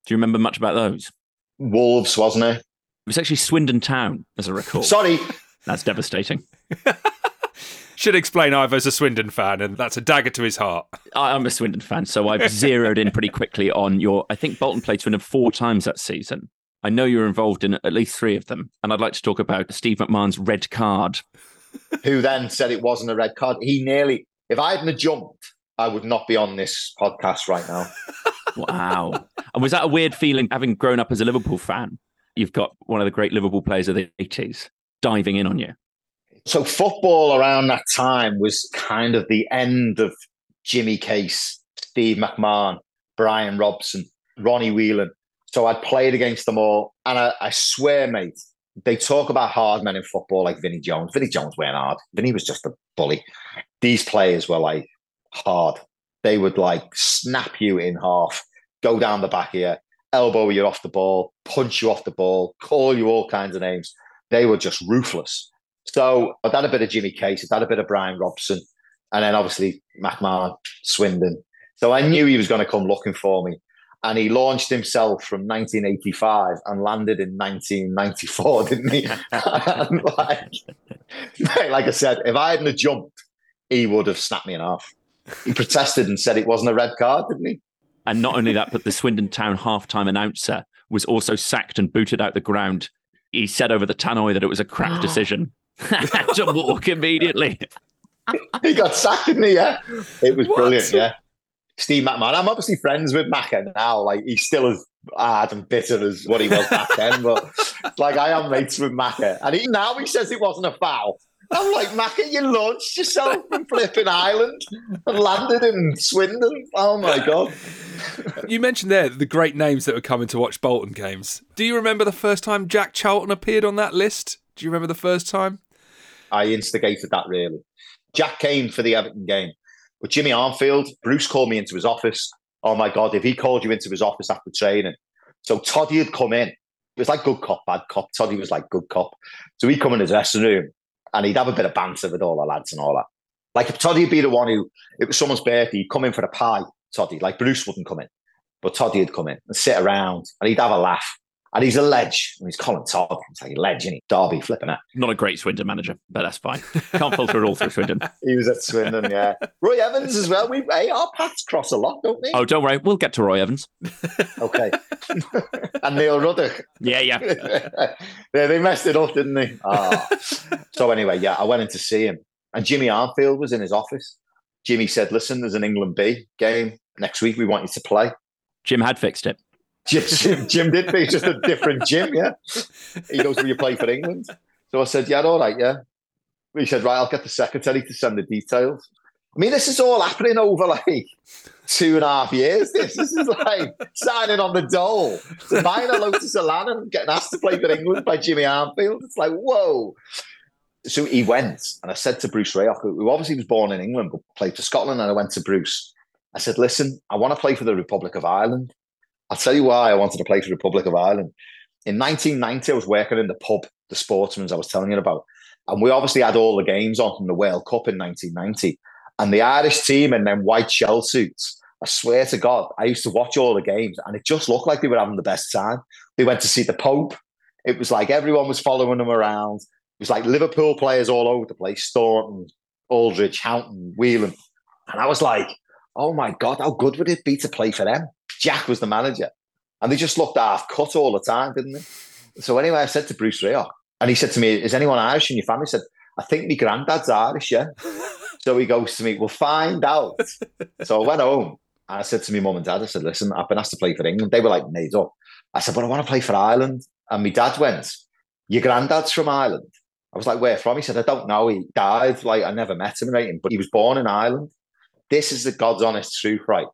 Do you remember much about those? Wolves, wasn't it? It was actually Swindon Town, as I recall. Sorry. That's devastating. *laughs* Should explain Ivo's a Swindon fan, and that's a dagger to his heart. I'm a Swindon fan, so I've zeroed in pretty quickly on your. I think Bolton played Swindon four times that season. I know you're involved in at least three of them, and I'd like to talk about Steve McMahon's red card. Who then said it wasn't a red card? He nearly, if I hadn't jumped, I would not be on this podcast right now. *laughs* wow. And was that a weird feeling having grown up as a Liverpool fan? You've got one of the great Liverpool players of the 80s diving in on you. So, football around that time was kind of the end of Jimmy Case, Steve McMahon, Brian Robson, Ronnie Whelan. So, I'd played against them all. And I, I swear, mate, they talk about hard men in football like Vinnie Jones. Vinnie Jones weren't hard. Vinnie was just a bully. These players were like hard. They would like snap you in half, go down the back here, elbow you off the ball, punch you off the ball, call you all kinds of names. They were just ruthless. So I'd had a bit of Jimmy Case, I'd had a bit of Brian Robson, and then obviously McMahon, Swindon. So I knew he was going to come looking for me. And he launched himself from 1985 and landed in 1994, *laughs* didn't he? like, *laughs* like I said, if I hadn't jumped, he would have snapped me in half. He protested and said it wasn't a red card, didn't he? And not only that, but the Swindon Town halftime announcer was also sacked and booted out the ground. He said over the tannoy that it was a crap *gasps* decision *laughs* to walk immediately. he got sacked, didn't he? Yeah. It was what? brilliant, yeah. Steve McMahon. I'm obviously friends with Macca now. Like he's still as hard and bitter as what he was back then, but like I am mates with Macca. And he now he says it wasn't a foul. I'm like, Macca, you launched yourself from flipping Ireland and landed in Swindon. Oh my God. *laughs* you mentioned there the great names that were coming to watch Bolton games. Do you remember the first time Jack Charlton appeared on that list? Do you remember the first time? I instigated that really. Jack came for the Everton game. But Jimmy Armfield, Bruce called me into his office. Oh my God, if he called you into his office after training. So Toddy had come in. It was like good cop, bad cop. Toddy was like good cop. So he'd come in his dressing room and he'd have a bit of banter with all the lads and all that. Like if Toddy would be the one who, it was someone's birthday, he'd come in for a pie, Toddy. Like Bruce wouldn't come in, but Toddy would come in and sit around and he'd have a laugh. And he's a ledge. And he's Colin Todd. He's like a ledge, isn't he? Derby flipping it. Not a great Swindon manager, but that's fine. Can't filter it all through Swindon. *laughs* he was at Swindon, yeah. Roy Evans as well. We hey, our paths cross a lot, don't we? Oh, don't worry. We'll get to Roy Evans. okay. *laughs* and Neil Ruddock. Yeah, yeah. *laughs* yeah. They messed it up, didn't they? Oh. so anyway, yeah, I went in to see him. And Jimmy Armfield was in his office. Jimmy said, listen, there's an England B game next week. We want you to play. Jim had fixed it. Jim, Jim did it's just a different Jim, yeah. He goes, Will you play for England? So I said, Yeah, all right, yeah. He said, Right, I'll get the secretary to send the details. I mean, this is all happening over like two and a half years. This, this is like signing on the dole buying a Lotus Elan and getting asked to play for England by Jimmy Armfield. It's like, whoa. So he went, and I said to Bruce Rioch, who obviously was born in England but played for Scotland, and I went to Bruce. I said, Listen, I want to play for the Republic of Ireland. I'll tell you why I wanted to play for the Republic of Ireland. In 1990, I was working in the pub, the Sportsman's I was telling you about. And we obviously had all the games on from the World Cup in 1990. And the Irish team in them white shell suits, I swear to God, I used to watch all the games and it just looked like they were having the best time. They went to see the Pope. It was like everyone was following them around. It was like Liverpool players all over the place, Staunton, Aldridge, Houghton, Whelan. And I was like, oh my God, how good would it be to play for them? Jack was the manager. And they just looked half cut all the time, didn't they? So anyway, I said to Bruce Rioch, and he said to me, Is anyone Irish in your family? I said, I think my granddad's Irish, yeah. *laughs* so he goes to me, We'll find out. so I went home and I said to my mum and dad, I said, Listen, I've been asked to play for England. They were like made up. I said, But I want to play for Ireland. And my dad went, Your granddad's from Ireland. I was like, Where from? He said, I don't know. He died. Like, I never met him, right? But he was born in Ireland. This is the God's honest truth, right?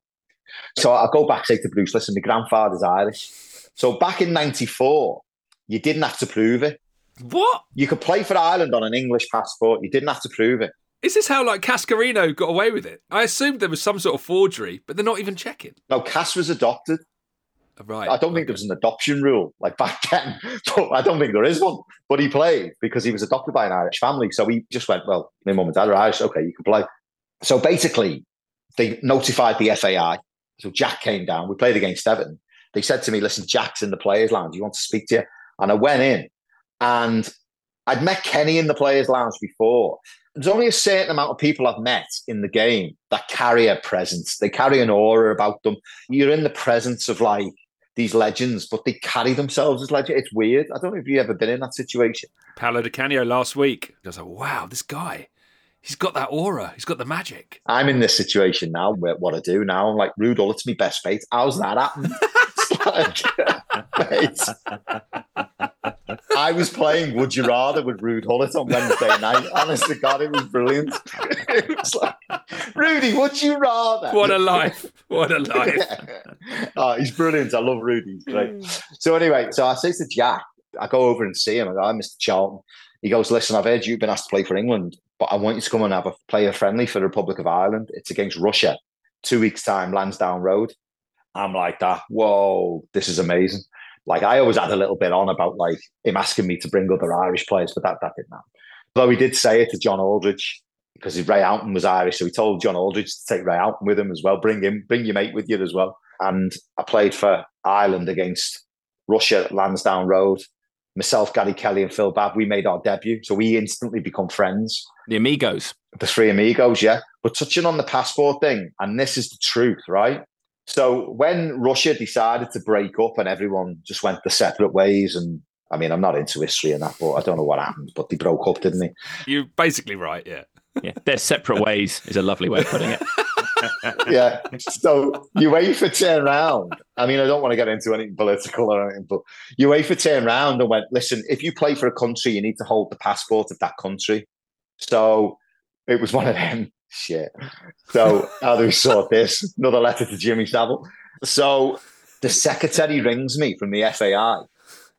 So I go back, say to Bruce, listen, my grandfather's Irish. So back in 94, you didn't have to prove it. What? You could play for Ireland on an English passport. You didn't have to prove it. Is this how like Cascarino got away with it? I assumed there was some sort of forgery, but they're not even checking. No, Cas was adopted. Oh, right. I don't think there was an adoption rule like back *laughs* then, I don't think there is one. But he played because he was adopted by an Irish family. So he just went, well, my mum and dad are Irish. Okay, you can play. So basically, they notified the FAI so Jack came down. We played against Everton. They said to me, "Listen, Jack's in the players' lounge. You want to speak to you?" And I went in, and I'd met Kenny in the players' lounge before. There's only a certain amount of people I've met in the game that carry a presence. They carry an aura about them. You're in the presence of like these legends, but they carry themselves as legends. It's weird. I don't know if you've ever been in that situation. Paolo Di Canio last week. I was like, wow, this guy, he's got that aura. He's got the magic. I'm in this situation now where what I do now, I'm like, Ruud Gullit's my best mate. How's that happen? Mate, *laughs* I was playing Would You Rather with Ruud Gullit on Wednesday night. Honest to God, it was brilliant. *laughs* it was like, Rudy, would you rather? What a life. What a life. Yeah. *laughs* Oh, he's brilliant. I love Rudy. He's great. Hmm. So anyway, so I say to Jack, I go over and see him. I go, "Hi, Mr. Charlton. He goes, listen, I've heard you've been asked to play for England, but I want you to come and have a player friendly for the Republic of Ireland. It's against Russia. Two weeks' time, Lansdowne Road. I'm like that. Whoa, this is amazing. Like I always had a little bit on about like him asking me to bring other Irish players, but that that didn't happen. Though he did say it to John Aldridge because Ray Houghton was Irish, so he told John Aldridge to take Ray Houghton with him as well. Bring him, bring your mate with you as well. And I played for Ireland against Russia Lansdowne Road. Myself, Gary Kelly, and Phil Babb, we made our debut. So we instantly become friends. The Amigos. The three Amigos, yeah. But touching on the passport thing, and this is the truth, right? So when Russia decided to break up and everyone just went the separate ways, and I mean, I'm not into history and that, but I don't know what happened, but they broke up, didn't they? You're basically right, yeah. Yeah, their separate ways is a lovely way of putting it. *laughs* *laughs* yeah. So UEFA turned around. I mean, I don't want to get into anything political or anything, but UEFA turned around and went, listen, if you play for a country, you need to hold the passport of that country. So it was one of them. Shit. So how do we sort this? Another letter to Jimmy Savile. So the secretary rings me from the FAI.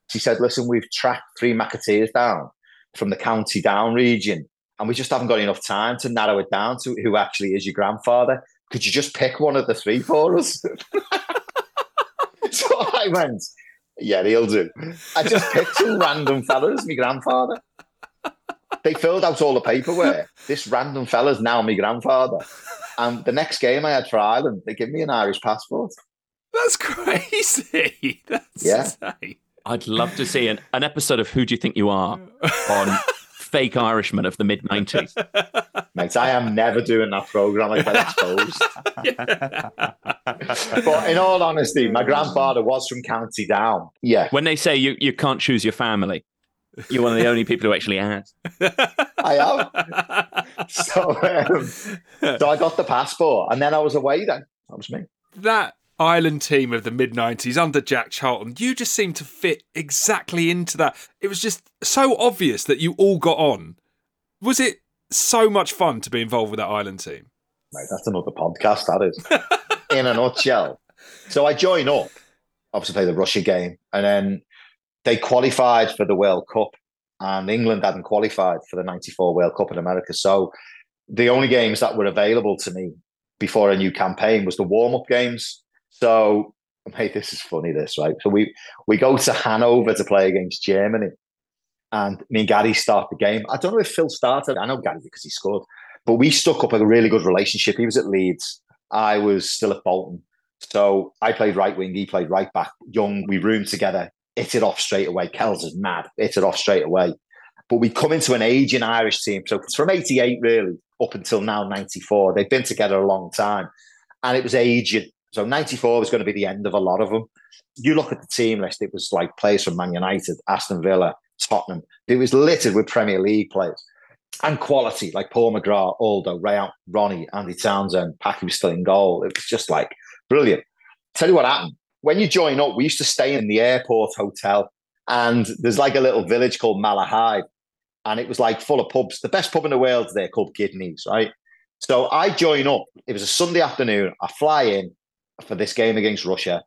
She said, listen, we've tracked three McAteers down from the County Down region and we just haven't got enough time to narrow it down to who actually is your grandfather. Could you just pick one of the three for us? *laughs* so I went, yeah, he'll do. I just picked two random fellas, my grandfather. They filled out all the paperwork. This random fella's now my grandfather. And the next game I had for Ireland, they give me an Irish passport. That's crazy. *laughs* That's Yeah. insane. I'd love to see an, an episode of Who Do You Think You Are on fake Irishman of the mid 90s. *laughs* Mate, I am never doing that program. I get exposed. *laughs* but in all honesty, my grandfather was from County Down. Yeah. When they say you, you can't choose your family, you're one of the only people who actually has. I am. So, um, so I got the passport, and then I was away. Then that was me. That Ireland team of the mid 90s under Jack Charlton, you just seemed to fit exactly into that. It was just so obvious that you all got on. Was it so much fun to be involved with that Ireland team? Mate, that's another podcast. That is, *laughs* in a nutshell. So I join up, obviously play the Russia game, and then they qualified for the World Cup, and England hadn't qualified for the '94 World Cup in America. So the only games that were available to me before a new campaign was the warm up games. So, mate, this is funny. This right. So we we go to Hanover to play against Germany, and me and Gary start the game. I don't know if Phil started. I know Gary because he scored, but we stuck up a really good relationship. He was at Leeds. I was still at Bolton. So I played right wing. He played right back. Young. We roomed together. Hit it off straight away. Kells is mad. Hit it off straight away. But we come into an aging Irish team. So it's from 88 really up until now 94. They've been together a long time. And it was aging. So 94 was going to be the end of a lot of them. You look at the team list, it was like players from Man United, Aston Villa, Tottenham. It was littered with Premier League players and quality, like Paul McGrath, Aldo, Ray, Ronnie, Andy Townsend, Packy was still in goal. It was just like brilliant. Tell you what happened. When you join up, we used to stay in the airport hotel, and there's like a little village called Malahide, and it was like full of pubs. The best pub in the world there called Gibney's, right? So I join up. It was a Sunday afternoon. I fly in for this game against Russia,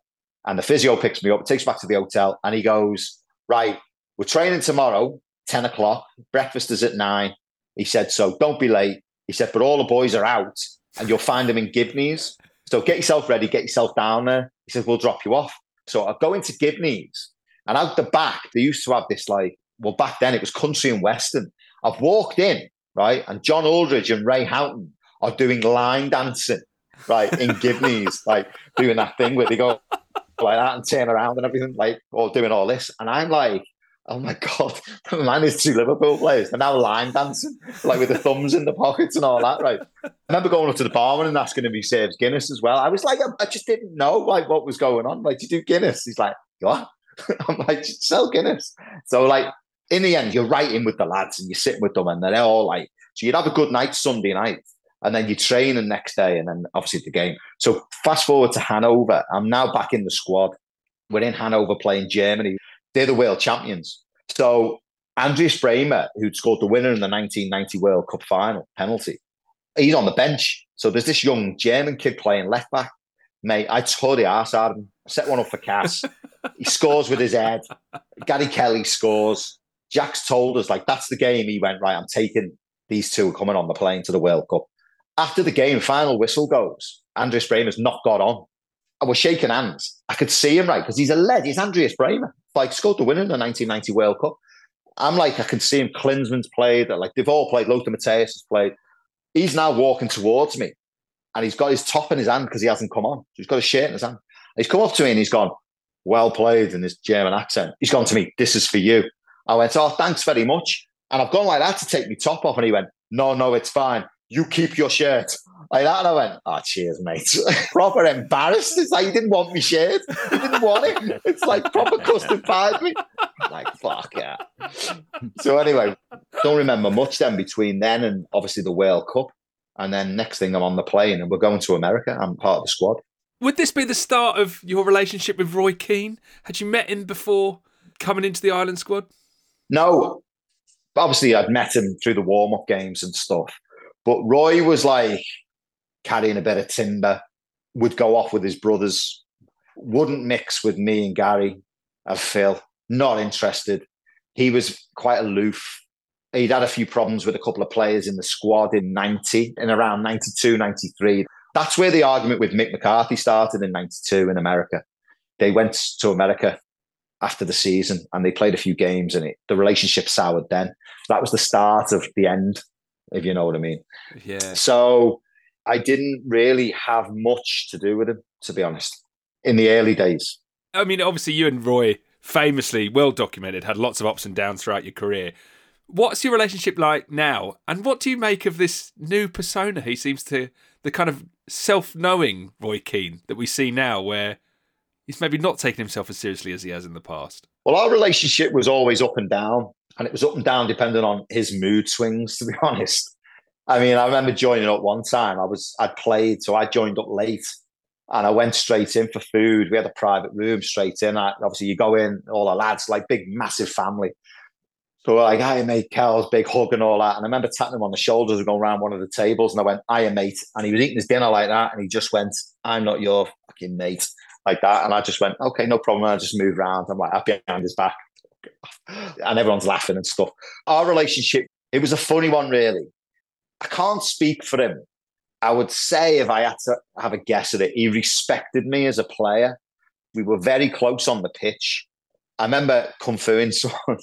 and the physio picks me up, takes me back to the hotel, and he goes, "Right, we're training tomorrow, ten o'clock. Breakfast is at nine. He said, "So don't be late." He said, "But all the boys are out, and you'll find them in Gibney's. So get yourself ready, get yourself down there." He said, "We'll drop you off." So I go into Gibney's, and out the back they used to have this like, well, back then it was country and western. I've walked in right, and John Aldridge and Ray Houghton are doing line dancing right in Gibney's, like doing that thing where they go like that and turn around and everything, like or doing all this, and I'm like. oh my *laughs* God, man, there's two Liverpool players. They're now line dancing, like with the thumbs in the pockets and all that, right? I remember going up to the barman and asking if he serves Guinness as well. I was like, I just didn't know like what was going on. Like, do you do Guinness? He's like, what? *laughs* I'm like, sell Guinness. So like, in the end, you're right in with the lads and you're sitting with them and they're all like, so you'd have a good night Sunday night and then you train the next day and then obviously the game. So fast forward to Hanover. I'm now back in the squad. We're in Hanover playing Germany. They're the world champions. So Andreas Brehme, who'd scored the winner in the 1990 World Cup final penalty, he's on the bench. So there's this young German kid playing left back. Mate, I tore the arse out of him. set one up for Cass. he scores with his head. Gary Kelly scores. Jack's told us, like, that's the game. He went, right, I'm taking these two coming on the plane to the World Cup. After the game, final whistle goes. Andreas Brehme's not got on. I was shaking hands. I could see him, right, because he's a lead. He's Andreas Brehme. Like, scored the winner in the 1990 World Cup. I'm like, I can see him. Klinsmann's played. Like, they've all played. Lothar Matthäus has played. He's now walking towards me and he's got his top in his hand because he hasn't come on. So he's got a shirt in his hand. He's come up to me and he's gone, well played in his German accent. He's gone to me, this is for you. I went, oh, thanks very much. And I've gone like that to take my top off. And he went, no, no, it's fine. You keep your shirt. Like that. And I went, oh, cheers, mate. *laughs* proper embarrassed. It's like, you didn't want me shirt. You didn't want it. *laughs* It's like proper pie me. like, fuck yeah. So anyway, don't remember much then between then and obviously the World Cup. And then next thing I'm on the plane and we're going to America. I'm part of the squad. Would this be the start of your relationship with Roy Keane? Had you met him before coming into the Ireland squad? No. Obviously, I'd met him through the warm up games and stuff. But Roy was like carrying a bit of timber, would go off with his brothers, wouldn't mix with me and Gary of Phil, not interested. He was quite aloof He'd had a few problems with a couple of players in the squad in 90, in around 92, 93. That's where the argument with Mick McCarthy started in 92 in America. They went to America after the season and they played a few games and it, the relationship soured then. That was the start of the end, if you know what I mean. Yeah. So I didn't really have much to do with him, to be honest, in the early days. I mean, obviously, you and Roy famously, well documented, had lots of ups and downs throughout your career. What's your relationship like now? And what do you make of this new persona he seems to, the kind of self knowing Roy Keane that we see now, where he's maybe not taking himself as seriously as he has in the past? Well, our relationship was always up and down, and it was up and down depending on his mood swings, *laughs* to be honest. I mean, I remember joining up one time. I was I'd played, so I joined up late and I went straight in for food. We had a private room straight in. I, obviously, you go in, all the lads, like big, massive family. So like, hi mate, Kel's big hug and all that. And I remember tapping him on the shoulders and going around one of the tables and I went, I am mate. And he was eating his dinner like that. And he just went, I'm not your fucking mate. Like that. And I just went, okay, no problem. And I just moved around. I'm like, up behind his back. *laughs* And everyone's laughing and stuff. Our relationship, it was a funny one, really. I can't speak for him. I would say if I had to have a guess at it, he respected me as a player. We were very close on the pitch. I remember Kung Fu in *laughs* someone.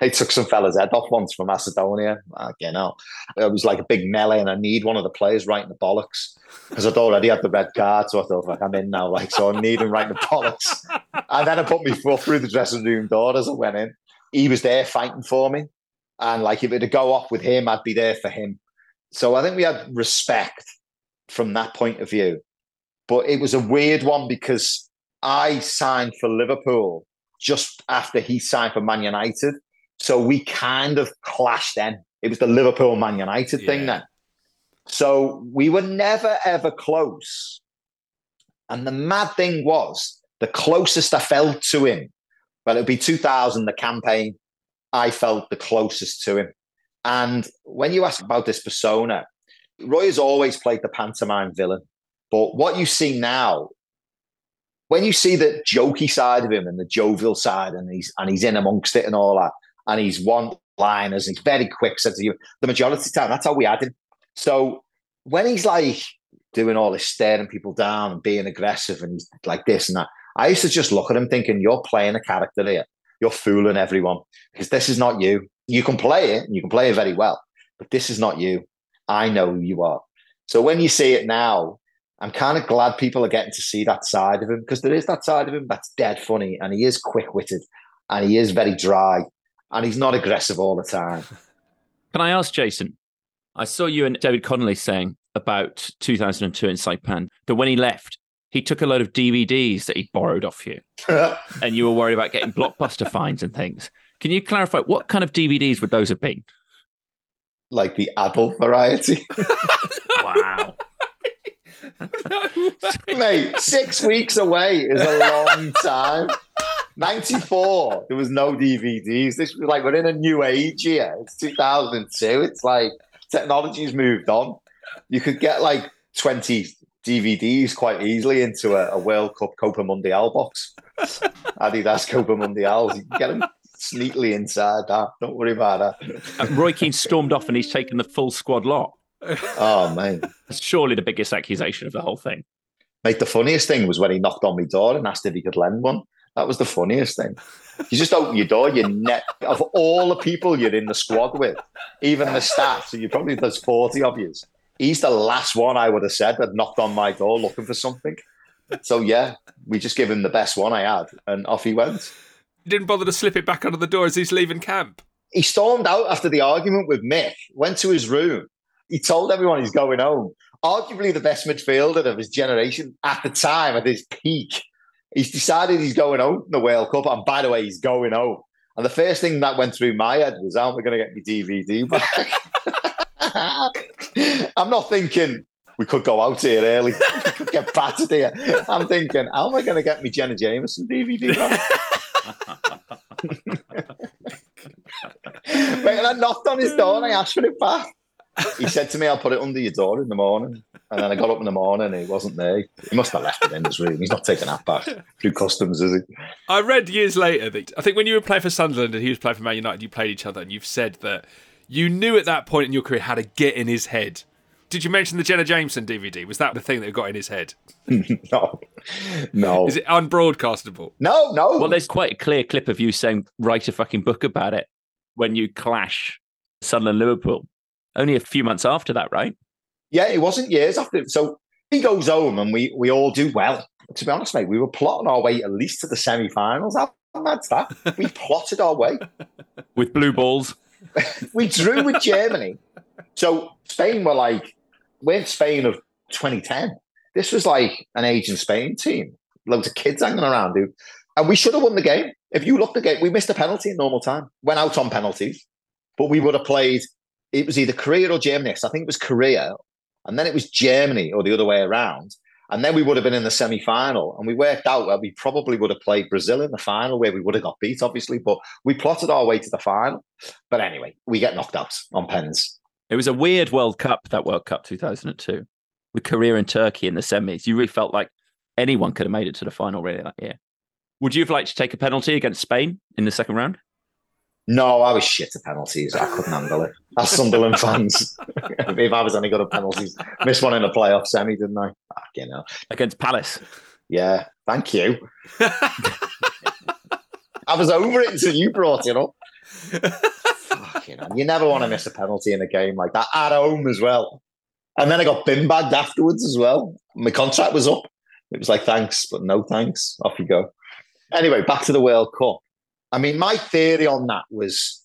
they took some fella's head off once from Macedonia. Ah, Again, know. It was like a big melee, and I need one of the players right in the bollocks because I'd already had the red card. So I thought, like, I'm in now. Like, so I need him right in the bollocks. *laughs* and then I put my foot through the dressing room door as I went in. He was there fighting for me. And like, if it to go off with him, I'd be there for him. So I think we had respect from that point of view. But it was a weird one because I signed for Liverpool just after he signed for Man United. So we kind of clashed then. It was the Liverpool Man United yeah. thing then. So we were never ever close. And the mad thing was, the closest I felt to him, well, it would be 2000, the campaign, I felt the closest to him. And when you ask about this persona, Roy has always played the pantomime villain. But what you see now when you see the jokey side of him and the jovial side, and he's and he's in amongst it and all that, and he's one liners he's very quick, said to you, the majority of the time, that's how we had him. So when he's like doing all this staring people down and being aggressive and like this and that, I used to just look at him thinking, You're playing a character here. You're fooling everyone because this is not you. You can play it and you can play it very well, but this is not you. I know who you are. So when you see it now, I'm kind of glad people are getting to see that side of him because there is that side of him that's dead funny and he is quick witted and he is very dry. and he's not aggressive all the time. *laughs* Can I ask Jason? I saw you and David Connolly saying about 2002 in Saipan that when he left, he took a load of DVDs that he borrowed off you, *laughs* and you were worried about getting blockbuster fines and things. Can you clarify what kind of DVDs would those have been? Like the adult variety. *laughs* wow. *laughs* Mate, six weeks away is a long time. 94, there was no DVDs. This was like, we're in a new age here. It's 2002. It's like technology's moved on. You could get like 20 DVDs quite easily into a, a World Cup Copa Mundial box. Adidas Copa Mundial. You can get them neatly inside that. Don't worry about that. Uh, Roy Keane stormed off and he's taken the full squad lot. Oh, man. That's surely the biggest accusation of the whole thing. Mate, the funniest thing was when he knocked on my door and asked if he could lend one. That was the funniest thing. You just open your door, you net of all the people you're in the squad with, even the staff. So you probably there's 40 of you. He's the last one I would have said that knocked on my door looking for something. So yeah, we just give him the best one I had, and off he went. Didn't bother to slip it back under the door as he's leaving camp. He stormed out after the argument with Mick, went to his room. He told everyone he's going home. Arguably the best midfielder of his generation at the time, at his peak. He's decided he's going home in the World Cup. And by the way, he's going home. And the first thing that went through my head was, am I going to get my DVD back? *laughs* I'm not thinking we could go out here early, we *laughs* could get battered here. I'm thinking, how am I going to get me Jenna Jameson DVD and I knocked on his door and I asked for it back. He said to me, I'll put it under your door in the morning. And then I got up in the morning and he wasn't there. He must have left it in his room. He's not taking that back through customs, is he? I read years later that I think when you were playing for Sunderland and he was playing for Man United, you played each other and you've said that you knew at that point in your career how to get in his head. Did you mention the Jenna Jameson DVD? Was that the thing that got in his head? *laughs* no. No. Is it unbroadcastable? No, no. Well, there's quite a clear clip of you saying, write a fucking book about it when you clash Sunderland Liverpool. Only a few months after that, right? Yeah, it wasn't years after. So he goes home and we we all do well. To be honest, mate, we were plotting our way at least to the semi-finals. How mad's that? We *laughs* plotted our way. With blue balls. *laughs* we drew with Germany. So Spain were like, we're Spain of 2010. This was like an Asian Spain team. Loads of kids hanging around, dude. And we should have won the game. If you look the game, we missed a penalty in normal time. Went out on penalties. But we would have played, it was either Korea or Germany. I think it was Korea. And then it was Germany or the other way around. And then we would have been in the semi final. And we worked out that we probably would have played Brazil in the final where we would have got beat, obviously. But we plotted our way to the final. But anyway, we get knocked out on pens. It was a weird World Cup, that World Cup 2002, with Korea and Turkey in the semis. You really felt like anyone could have made it to the final, really, that year. Would you have liked to take a penalty against Spain in the second round? No, I was shit at penalties. I couldn't handle it. As Sunderland fans, *laughs* if I was any good at penalties, missed one in a playoff semi, didn't I? Fuck, you know. Against Palace. Yeah, thank you. *laughs* I was over it until you brought it up. Fuck, you know, you never want to miss a penalty in a game like that at home as well. And then I got bin bagged afterwards as well. My contract was up. It was like thanks, but no thanks. Off you go. Anyway, back to the World Cup. I mean, my theory on that was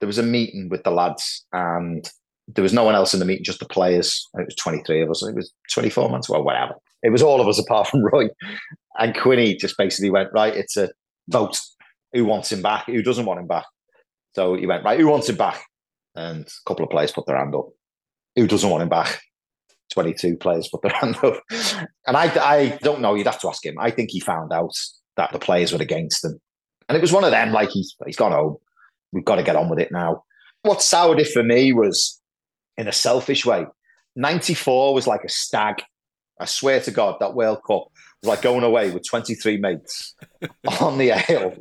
there was a meeting with the lads, and there was no one else in the meeting, just the players. It was 23 of us. It was 24 months, well, whatever. It was all of us apart from *laughs* Roy. And Quinny just basically went, right, it's a vote. Who wants him back? Who doesn't want him back? So he went, right, who wants him back? And a couple of players put their hand up. Who doesn't want him back? 22 players put their *laughs* hand up. And I, I don't know, you'd have to ask him. I think he found out that the players were against him. And it was one of them, like he's he's gone home. We've got to get on with it now. What soured it for me was in a selfish way. 94 was like a stag. I swear to God, that World Cup was like going away with 23 mates *laughs* on the ale,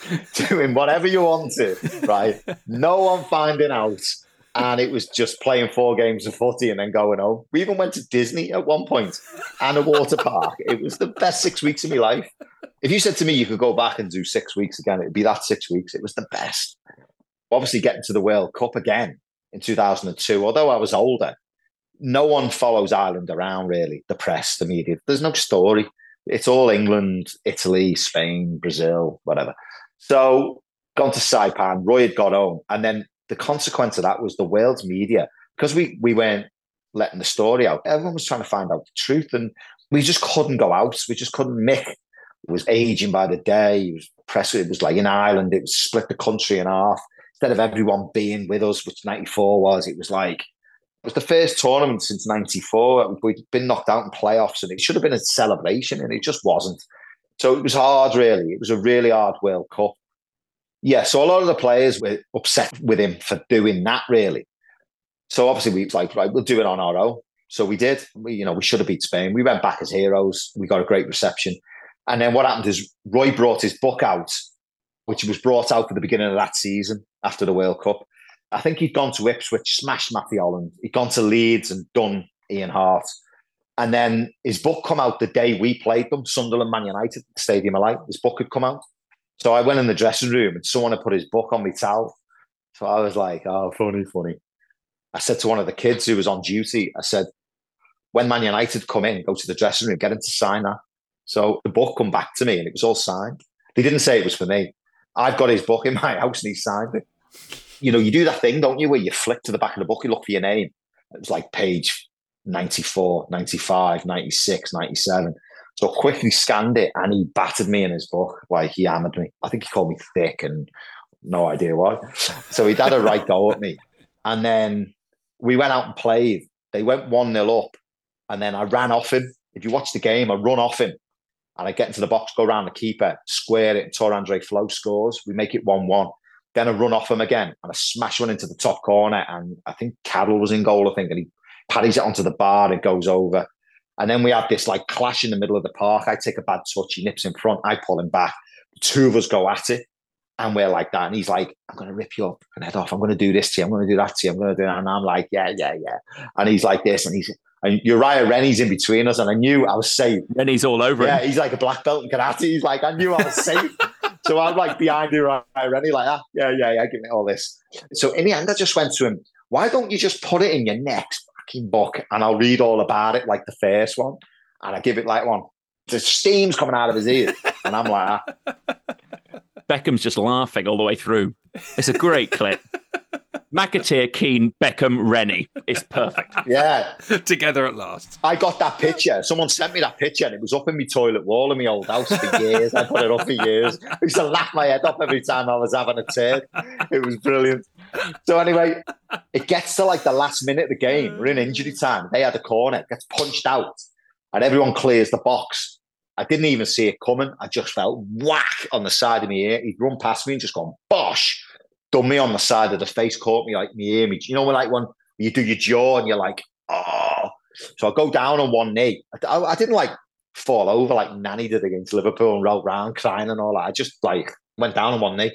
*laughs* doing whatever you wanted, right? No one finding out. And it was just playing four games of footy and then going home. We even went to Disney at one point and a water park. It was the best six weeks of my life. If you said to me you could go back and do six weeks again, it'd be that six weeks. It was the best. Obviously, getting to the World Cup again in 2002, although I was older, no one follows Ireland around really. The press, the media. There's no story. It's all England, Italy, Spain, Brazil, whatever. So gone to Saipan. Roy had got home, and then the consequence of that was the world's media because we we weren't letting the story out. Everyone was trying to find out the truth, and we just couldn't go out. We just couldn't. Mick was aging by the day. He was press. It was like in Ireland. It was split the country in half. Instead of everyone being with us, which '94 was, it was like it was the first tournament since '94. We'd been knocked out in playoffs, and it should have been a celebration, and it just wasn't. So it was hard, really. It was a really hard World Cup. Yeah, so a lot of the players were upset with him for doing that, really. So obviously we like, right, we'll do it on our own. So we did. We, you know, we should have beat Spain. We went back as heroes. We got a great reception. And then what happened is Roy brought his book out, which was brought out for the beginning of that season after the World Cup. I think he'd gone to Ipswich, smashed Matthew Holland. He'd gone to Leeds and done Ian Harte. And then his book come out the day we played them, Sunderland Man United, Stadium Light. His book had come out. So I went in the dressing room and someone had put his book on my towel. So I was like, oh, funny, funny. I said to one of the kids who was on duty, I said, when Man United come in, go to the dressing room, get him to sign that. So the book come back to me and it was all signed. They didn't say it was for me. I've got his book in my *laughs* house and he signed it. You know, you do that thing, don't you, where you flick to the back of the book, you look for your name. It was like page 94, 95, 96, 97. So quickly scanned it and he battered me in his book. Like he hammered me. I think he called me thick and no idea why. So he'd had a right go at me. And then we went out and played. They went 1 0 up. And then I ran off him. If you watch the game, I run off him and I get into the box, go around the keeper, square it, and Tore Andre Flo scores. We make it 1 1. Then I run off him again and I smash one into the top corner. And I think Carroll was in goal, I think, and he paddies it onto the bar, and it goes over. And then we have this like clash in the middle of the park. I take a bad touch, he nips in front, I pull him back. Two of us go at it. And we're like that. And he's like, I'm going to rip you up and head off. I'm going to do this to you. I'm going to do that to you. I'm going to do that. And I'm like, yeah, yeah, yeah. And he's like this. And he's, and Uriah Rennie's in between us. And I knew I was safe. Rennie's all over it. Yeah, him. he's like a black belt in karate. He's like, I knew I was safe. *laughs* so I'm like behind Uriah Rennie, like, ah, yeah, yeah, yeah, give me all this. So in the end, I just went to him, why don't you just put it in your next fucking book and I'll read all about it like the first one? And I give it like one. The steam's coming out of his ears. And I'm like, ah. *laughs* Beckham's just laughing all the way through. It's a great clip. *laughs* McAteer, Keane, Beckham, Rennie. It's perfect. Yeah. *laughs* Together at last. I got that picture. Someone sent me that picture and it was up in my toilet wall in my old house for years. I put it up for years. I used to laugh my head off every time I was having a turn. It was brilliant. So anyway, it gets to like the last minute of the game. We're in injury uh. time. They had a corner, gets punched out, and everyone clears the box. I didn't even see it coming. I just felt whack on the side of my ear. He'd run past me and just gone bosh, done me on the side of the face, caught me like my ear. Me, you know, when like when you do your jaw and you're like, oh. So I go down on one knee. I, I, I didn't like fall over like Nani did against Liverpool and roll round crying and all that. I just like went down on one knee.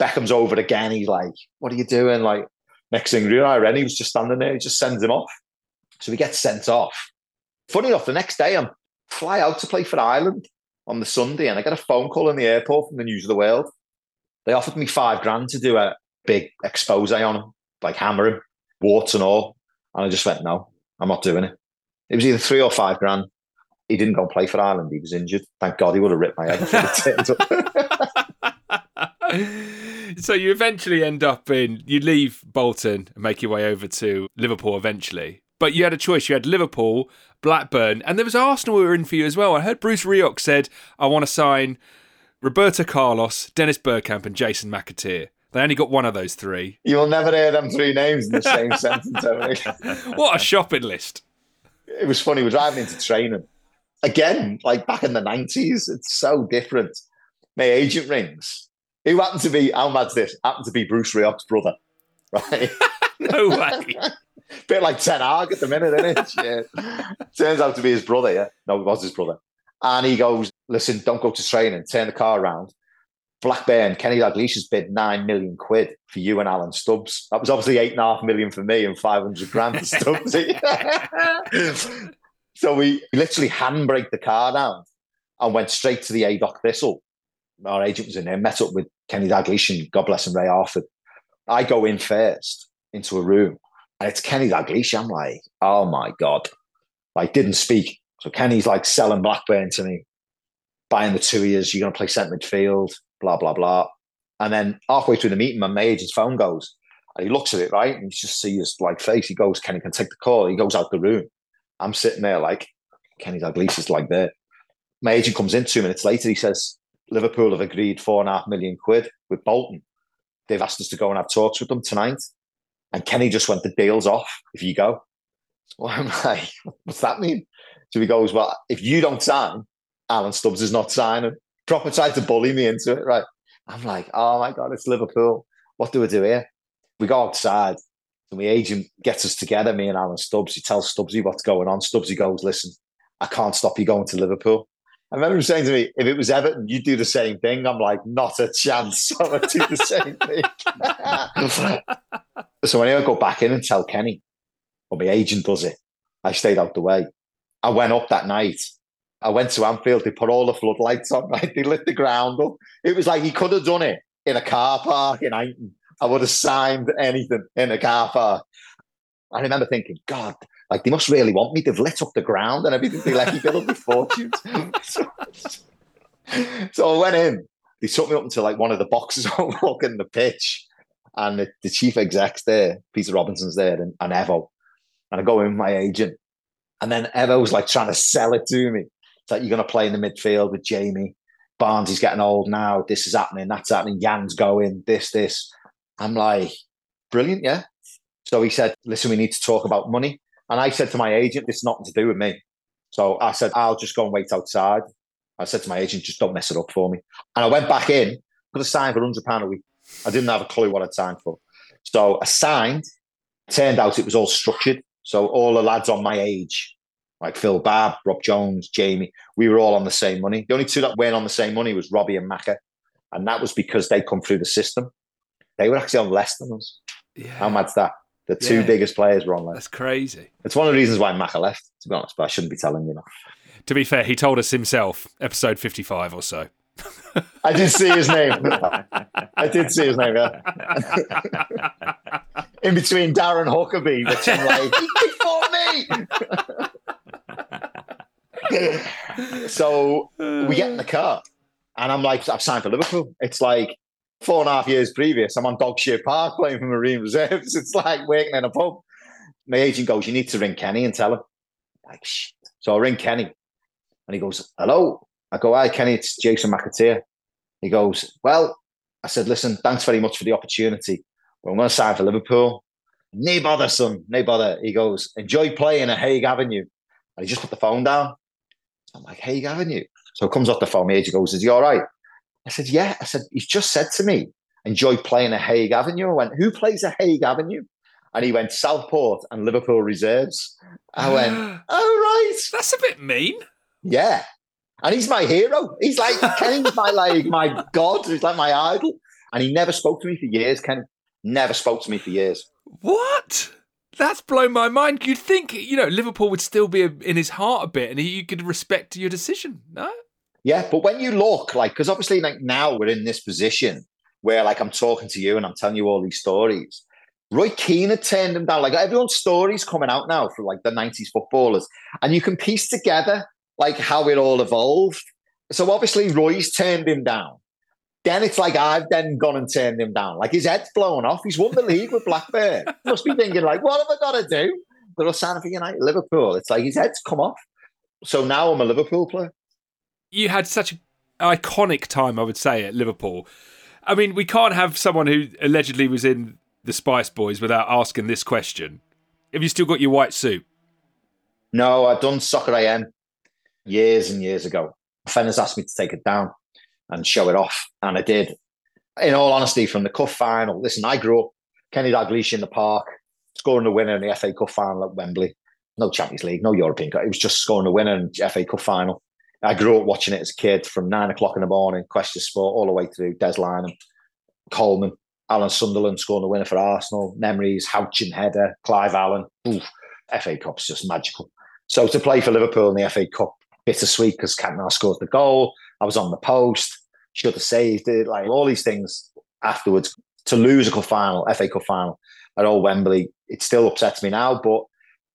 Beckham's over again. He's like, what are you doing? Like, next thing, Uriah Rennie was just standing there. He just sends him off. So he gets sent off. Funny enough, the next day I'm fly out to play for Ireland on the Sunday, and I get a phone call in the airport from the News of the World. They offered me five grand to do a big expose on him, like hammer him, warts and all. And I just went, no, I'm not doing it. It was either three or five grand. He didn't go and play for Ireland. He was injured. Thank God he would have ripped my head off. *laughs* *laughs* *laughs* so you eventually end up in you leave Bolton and make your way over to Liverpool eventually. But you had a choice. You had Liverpool, Blackburn, and there was Arsenal who were in for you as well. I heard Bruce Rioch said, I want to sign Roberto Carlos, Dennis Bergkamp, and Jason McAteer. They only got one of those three. You'll never hear them three names in the *laughs* same sentence. What a shopping list. It was funny. We're driving into training. Again, like back in the 90s, it's so different. My agent rings. Who happened to be, how mad's this? Happened to be Bruce Rioch's brother. Right? *laughs* no way. *laughs* Bit like Ten Hag at the minute, isn't it? *laughs* Yeah. Turns out to be his brother, yeah. No, it was his brother. And he goes, listen, don't go to training, turn the car around. Blackburn, Kenny Dalglish has bid nine million quid for you and Alan Stubbs. That was obviously eight and a half million for me and 500 grand for Stubbs. so we literally handbrake the car down and went straight to the Haydock Thistle. Our agent was in there, met up with Kenny Dalglish and God bless him, Ray Harford. I go in first into a room and it's Kenny Dalglish. I'm like, oh my God. Like, didn't speak. So Kenny's like selling Blackburn to me, buying the two years, you're going to play centre midfield, blah, blah, blah. And then halfway through the meeting, my agent's phone goes, and he looks at it, right? And you just see his like face. He goes, Kenny can take the call. He goes out the room. I'm sitting there like, Kenny Dalglish is like there. My agent comes in two minutes later. He says, Liverpool have agreed four and a half million quid with Bolton. They've asked us to go and have talks with them tonight. And Kenny just went, the deal's off if you go. *laughs* So I'm like, what's that mean? So he goes, well, if you don't sign, Alan Stubbs is not signing. Proper tried to bully me into it, right? I'm like, oh my God, it's Liverpool. What do we do here? We go outside. And my agent gets us together, me and Alan Stubbs. He tells Stubbsy what's going on. Stubbsy goes, listen, I can't stop you going to Liverpool. I remember him saying to me, if it was Everton, you'd do the same thing. I'm like, not a chance. *laughs* I would do the same thing. *laughs* so when I go back in and tell Kenny, or my agent does it, I stayed out the way. I went up that night. I went to Anfield. They put all the floodlights on. *laughs* Right? They lit the ground up. It was like he could have done it in a car park in Eighton. I would have signed anything in a car park. I remember thinking, God, like they must really want me. They've lit up the ground and everything. They let me build up with fortunes. so, *laughs* so, I went in. They took me up into like one of the boxes *laughs* on walking the pitch. And the, the, chief exec's there, Peter Robinson's there, and, and Evo. And I go in with my agent. And then Evo was like trying to sell it to me. It's like, you're going to play in the midfield with Jamie. Barnes, he's getting old now. This is happening. That's happening. Jan's going. This, this. I'm like, brilliant, yeah. So he said, listen, we need to talk about money. And I said to my agent, this is nothing to do with me. So I said, I'll just go and wait outside. I said to my agent, just don't mess it up for me. And I went back in, put a sign for £100 a week. I didn't have a clue what I'd signed for. So I signed. Turned out it was all structured. So all the lads on my age, like Phil Babb, Rob Jones, Jamie, we were all on the same money. The only two that weren't on the same money was Robbie and Macca. And that was because they come through the system. They were actually on less than us. Yeah. How mad's that? The two yeah. biggest players were on there. That's crazy. It's one of the reasons why Macca left, to be honest, but I shouldn't be telling you. Know. To be fair, he told us himself, episode 55 or so. *laughs* I did see his name. *laughs* I did see his name, yeah. *laughs* In between Darren Huckerby, which I'm like, before me. so we get in the car, and I'm like, I've signed for Liverpool. It's like four and a half years previous, I'm on Dogshill Park playing for Marine Reserves. *laughs* It's like working in a pub. My agent goes, You need to ring Kenny and tell him. I'm like, shit. So I ring Kenny and he goes, Hello. I go, Hi, Kenny, it's Jason McAteer. He goes, Well, I said, Listen, thanks very much for the opportunity. Well, I'm going to sign for Liverpool. No bother, son, no bother. He goes, Enjoy playing at Haig Avenue. And he just put the phone down. I'm like, Haig Avenue. So it comes off the phone. My agent goes, Is he all right? I said, Yeah. I said, He's just said to me, enjoy playing at Haig Avenue. I went, Who plays at Haig Avenue? And he went, Southport and Liverpool Reserves. I went, *gasps* Oh, right. That's a bit mean. Yeah. And he's my hero. He's like, *laughs* Kenny's my, like, my God. He's like my idol. And he never spoke to me for years, Ken. Never spoke to me for years. What? That's blown my mind. You'd think, you know, Liverpool would still be in his heart a bit and he could respect your decision, no? Yeah, but when you look like, because obviously, like now we're in this position where, like, I'm talking to you and I'm telling you all these stories. Roy Keane had turned him down. Like everyone's stories coming out now for like the '90s footballers, and you can piece together like how it all evolved. So obviously, Roy's turned him down. Then it's like I've then gone and turned him down. Like his head's blown off. He's won the league with Blackburn. Must be thinking like, what have I got to do? But I'm signing for United, Liverpool. It's like his head's come off. So now I'm a Liverpool player you had such an iconic time, I would say, at Liverpool. I mean, we can't have someone who allegedly was in the Spice Boys without asking this question. Have you still got your white suit? No, I've done Soccer AM years and years ago. Fenners asked me to take it down and show it off, and I did. In all honesty, from the cup final, listen, I grew up Kenny Dalglish in the park, scoring the winner in the FA Cup final at Wembley. No Champions League, no European Cup. It was just scoring the winner in the FA Cup final. I grew up watching it as a kid from nine o'clock in the morning, Question Sport, all the way through Des Lynam, Coleman, Alan Sunderland scoring the winner for Arsenal, memories, Houchen header, Clive Allen. Oof, FA Cup's just magical. So to play for Liverpool in the FA Cup, bittersweet because Cantona scored the goal. I was on the post, should have saved it, like all these things afterwards. To lose a cup final, FA Cup final at Old Wembley, it still upsets me now, but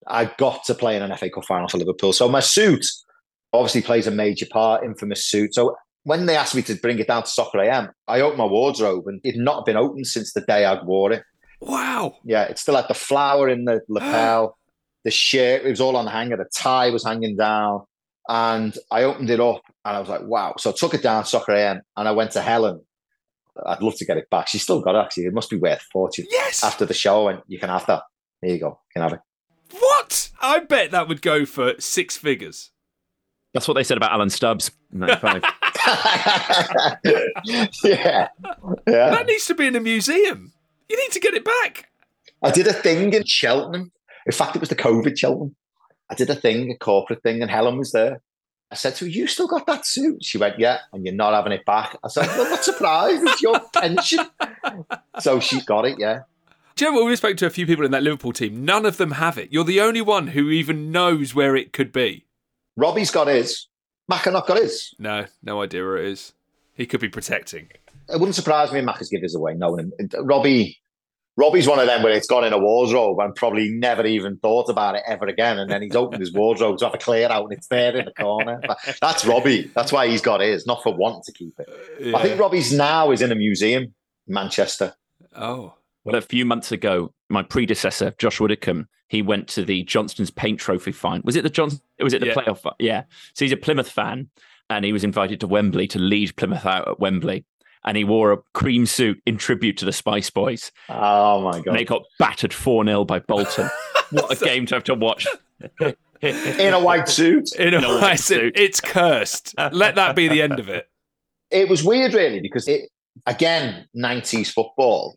I got to play in an FA Cup final for Liverpool. So my suit obviously plays a major part, infamous suit. So when they asked me to bring it down to Soccer AM, I opened my wardrobe and it had not been open since the day I'd wore it. Wow. Yeah, it still had the flower in the *gasps* lapel, the shirt, it was all on the hanger, the tie was hanging down. And I opened it up and I was like, wow. So I took it down, Soccer AM, and I went to Helen. I'd love to get it back. She's still got it, actually. It must be worth a fortune. Yes. After the show, I went, you can have that. There you go. You can have it. What? I bet that would go for six figures. That's what they said about Alan Stubbs. 95. *laughs* *laughs* yeah. Yeah. That needs to be in a museum. You need to get it back. I did a thing in Cheltenham. In fact, it was the COVID Cheltenham. I did a thing, a corporate thing, and Helen was there. I said to her, You still got that suit? She went, Yeah, and you're not having it back. I said, Well, not surprised. It's your *laughs* pension. So she got it, yeah. Do you know what? We spoke to a few people in that Liverpool team. None of them have it. You're the only one who even knows where it could be. Robbie's got his. Mac not got his. No, no idea where it is. He could be protecting. It wouldn't surprise me if Mac has given his away. No, Robbie. Robbie's one of them where it's gone in a wardrobe and probably never even thought about it ever again. And then he's opened his wardrobe to have a clear out and it's there in the corner. *laughs* That's Robbie. That's why he's got his, not for wanting to keep it. Yeah. I think Robbie's now is in a museum in Manchester. Oh. Well, a few months ago, my predecessor, Josh Widdicombe, he went to the Johnstone's Paint Trophy final. Was it the Johnson? Was it the Yeah. playoff? Yeah. So he's a Plymouth fan, and he was invited to Wembley to lead Plymouth out at Wembley. And he wore a cream suit in tribute to the Spice Boys. Oh my god! And they got battered four 0 by Bolton. *laughs* what a game to have to watch! *laughs* in a white suit. In a white suit. It's cursed. Let that be the end of it. It was weird, really, because it again, 90s football,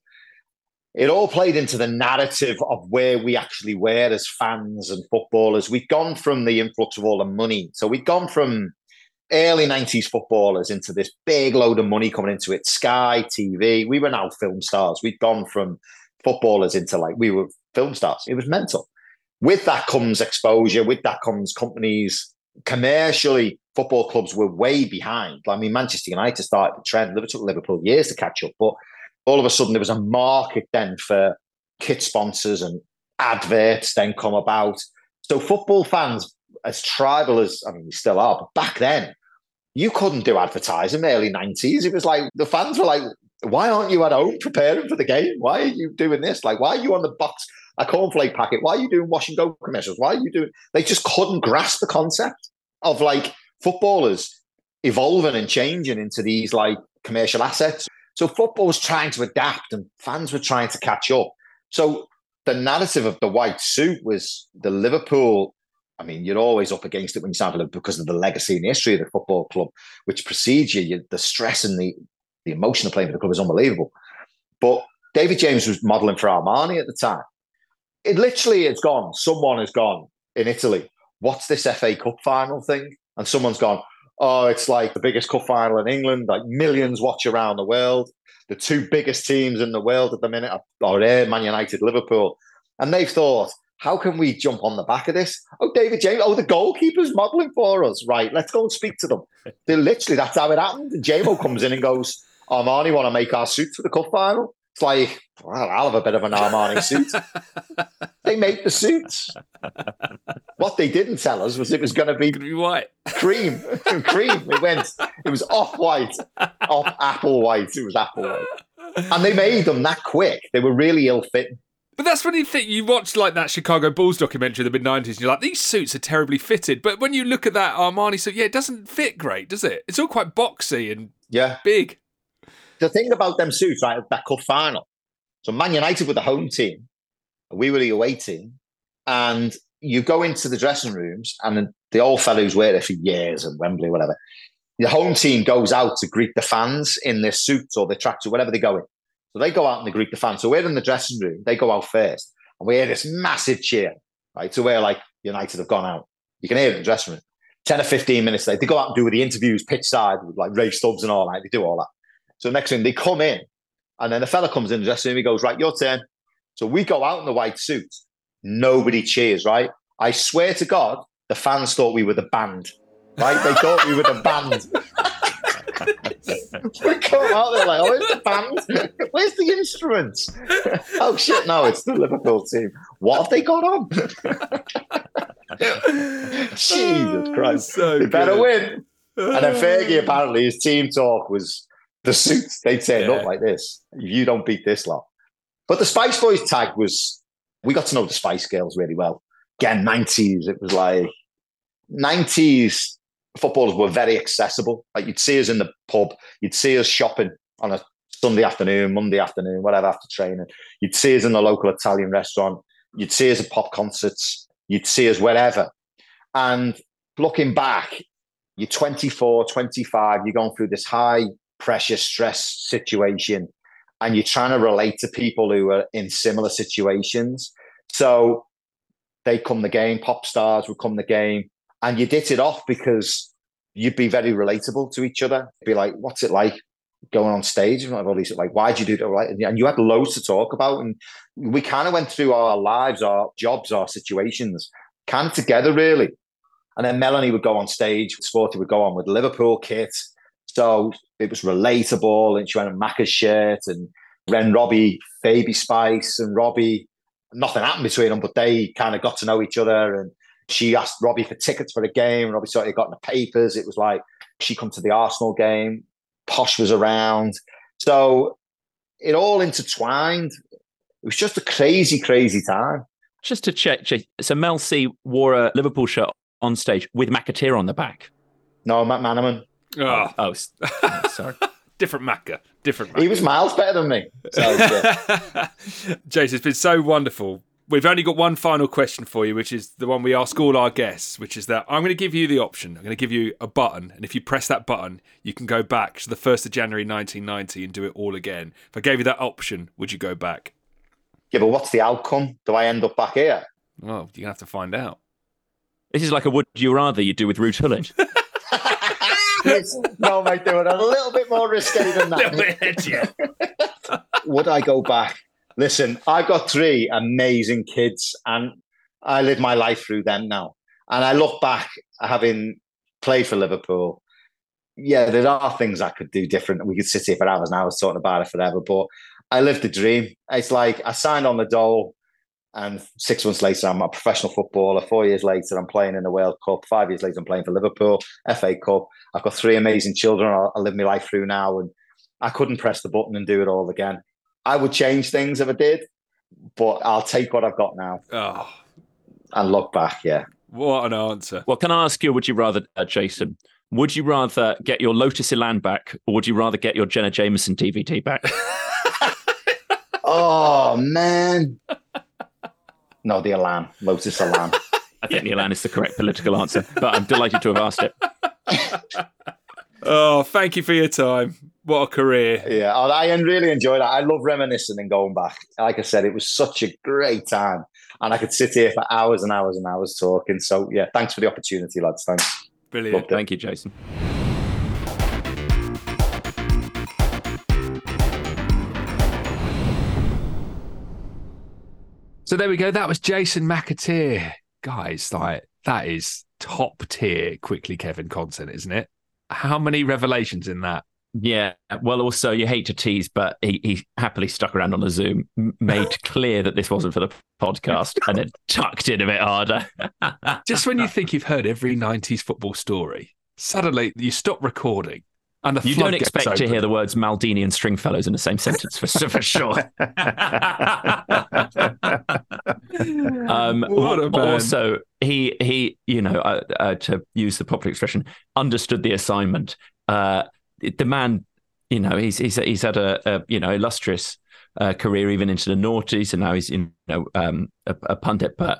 it all played into the narrative of where we actually were as fans and footballers. We'd gone from the influx of all the money. So we'd gone from early 90s footballers into this big load of money coming into it. Sky, TV. We were now film stars. We'd gone from footballers into like, we were film stars. It was mental. With that comes exposure. With that comes companies. Commercially, football clubs were way behind. I mean, Manchester United started the trend. Took Liverpool years to catch up. But all of a sudden, there was a market then for kit sponsors and adverts then come about. So football fans, as tribal as I mean, we still are, but back then, you couldn't do advertising. Early nineties, it was like the fans were like, "Why aren't you at home preparing for the game? Why are you doing this? Like, why are you on the box a cornflake packet? Why are you doing wash and go commercials? Why are you doing?" They just couldn't grasp the concept of like footballers evolving and changing into these like commercial assets. So football was trying to adapt, and fans were trying to catch up. So the narrative of the white suit was the Liverpool. I mean, you're always up against it when you for Liverpool because of the legacy and history of the football club, which precedes you. you the stress and the the emotion of playing for the club is unbelievable. But David James was modelling for Armani at the time. It literally has gone. Someone has gone in Italy. What's this FA Cup final thing? And someone's gone. Oh, it's like the biggest cup final in England. Like millions watch around the world. The two biggest teams in the world at the minute are, there, Man United, Liverpool. And they've thought, how can we jump on the back of this? Oh, David James, oh, the goalkeeper's modelling for us. Right, let's go and speak to them. They literally, that's how it happened. And comes in and goes, oh, Armani want to make our suit for the cup final. It's like, well, I'll have a bit of an Armani suit. *laughs* they make the suits. What they didn't tell us was it was going to be, be white. cream. *laughs* cream. It went, it was off white, off apple white. It was apple white. And they made them that quick. They were really ill fitting. But that's when you think you watch like that Chicago Bulls documentary in the mid '90s, and you're like, these suits are terribly fitted. But when you look at that Armani suit, yeah, it doesn't fit great, does it? It's all quite boxy and yeah, big. The thing about them suits, right, that cup final. So Man United were the home team, we were the away team, and you go into the dressing rooms, and the old fellow who's worked there for years and Wembley, whatever. The home team goes out to greet the fans in their suits or their tracksuit, whatever they go in. So they go out and they greet the fans. So we're in the dressing room. They go out first, and we hear this massive cheer, right? So we're like United have gone out. You can hear it in the dressing room. Ten or fifteen minutes later, they go out and do the interviews pitch side with like Ray Stubbs and all that. They do all that. So next thing they come in, and then the fella comes in the dressing room. He goes, "Right, your turn." So we go out in the white suits. Nobody cheers, right? I swear to God, the fans thought we were the band, right? They thought we were the band. *laughs* we come out there like, oh, where's the band? Where's the instruments? *laughs* oh shit, no, it's the Liverpool team. What have they got on? *laughs* Jesus Christ. So they better good. win. And then Fergie, apparently, his team talk was the suits. They turned Yeah. up like this. You don't beat this lot. But the Spice Boys tag was, we got to know the Spice Girls really well. Again, 90s, it was like, 90s footballers were very accessible. Like you'd see us in the pub, you'd see us shopping on a Sunday afternoon, Monday afternoon, whatever after training. You'd see us in the local Italian restaurant. You'd see us at pop concerts. You'd see us wherever. And looking back, you're 24, 25, you're going through this high pressure, stress situation, and you're trying to relate to people who are in similar situations. So they come the game, pop stars would come the game, and you did it off because you'd be very relatable to each other. Be like, what's it like going on stage of all these? Like, why'd you do that? And you had loads to talk about. And we kind of went through our lives, our jobs, our situations, kind of together, really. And then Melanie would go on stage, Sporty would go on with Liverpool kit. So it was relatable. And she went in Macca's shirt and Ren Robbie, Baby Spice, and Robbie. Nothing happened between them, but they kind of got to know each other. And she asked Robbie for tickets for the game. Robbie sort of got in the papers. It was like she come to the Arsenal game. Posh was around. So it all intertwined. It was just a crazy, crazy time. Just to check, check, so Mel C wore a Liverpool shirt on stage with McAteer on the back. No, McManaman. Oh, Oh, s- oh, sorry. *laughs* different Macca. Different Macca. He was miles better than me. So, yeah. *laughs* Jason, it's been so wonderful. We've only got one final question for you, which is the one we ask all our guests, which is that I'm going to give you the option. I'm going to give you a button, and if you press that button, you can go back to the 1st of January 1990 and do it all again. If I gave you that option, would you go back? yeah, but what's the outcome? Do I end up back here? Well, you're going to have to find out. This is like a would you rather you do with Ruth Hullet. *laughs* *laughs* no, mate, do it a little bit more risque than that. *laughs* *laughs* Would I go back? Listen, I've got three amazing kids, and I live my life through them now. And I look back, having played for Liverpool. Yeah, there are things I could do different. We could sit here for hours and hours talking about it forever, but I lived the dream. It's like I signed on the dole, and six months later, I'm a professional footballer. Four years later, I'm playing in the World Cup. Five years later, I'm playing for Liverpool, FA Cup. I've got three amazing children I, I live my life through now, and I couldn't press the button and do it all again. I would change things if I did, but I'll take what I've got now Oh, and look back. Yeah. what an answer. Well, can I ask you, would you rather, uh, Jason, would you rather get your Lotus Elan back or would you rather get your Jenna Jameson DVD back? *laughs* Oh man. No, the Elan, Lotus Elan. I think the Elan is the correct political answer, but I'm delighted to have asked it. *laughs* Oh, thank you for your time. What a career. Yeah, I really enjoyed it. I love reminiscing and going back. Like I said, it was such a great time, and I could sit here for hours and hours and hours talking. So yeah, thanks for the opportunity, lads. Thanks. Brilliant. Thank you, Jason. So there we go. That was Jason McAteer. Guys, like that is top tier quickly Kevin content, isn't it? How many revelations in that? Yeah. Well, also, you hate to tease, but he, he happily stuck around on a Zoom, made *laughs* clear that this wasn't for the podcast, and then tucked in a bit harder. *laughs* Just when you think you've heard every 90s football story, suddenly you stop recording and the You don't expect to open. hear the words Maldini and Stringfellows in the same sentence for, for sure. *laughs* um, also, he he, you know, uh, uh, to use the popular expression, understood the assignment. Uh, the man, you know, he's he's he's had a, a you know illustrious uh, career even into the noughties, and now he's you know um, a, a pundit, but.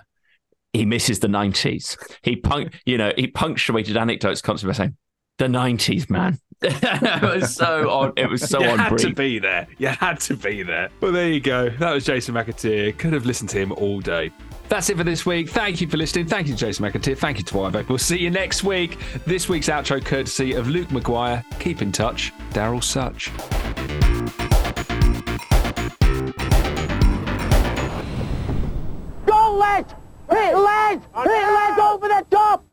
He misses the nineties. He punk, you know, he punctuated anecdotes constantly by saying, "The nineties, man." *laughs* it was so on. It was so you on. had to be there. You had to be there. Well, there you go. That was Jason McAteer. Could have listened to him all day. That's it for this week. Thank you for listening. Thank you, Jason McAteer. Thank you to Ivo. We'll see you next week. This week's outro courtesy of Luke McGuire. Keep in touch. Daryl Such. Go, lads! Hit, lads! Hit, lads, over the top!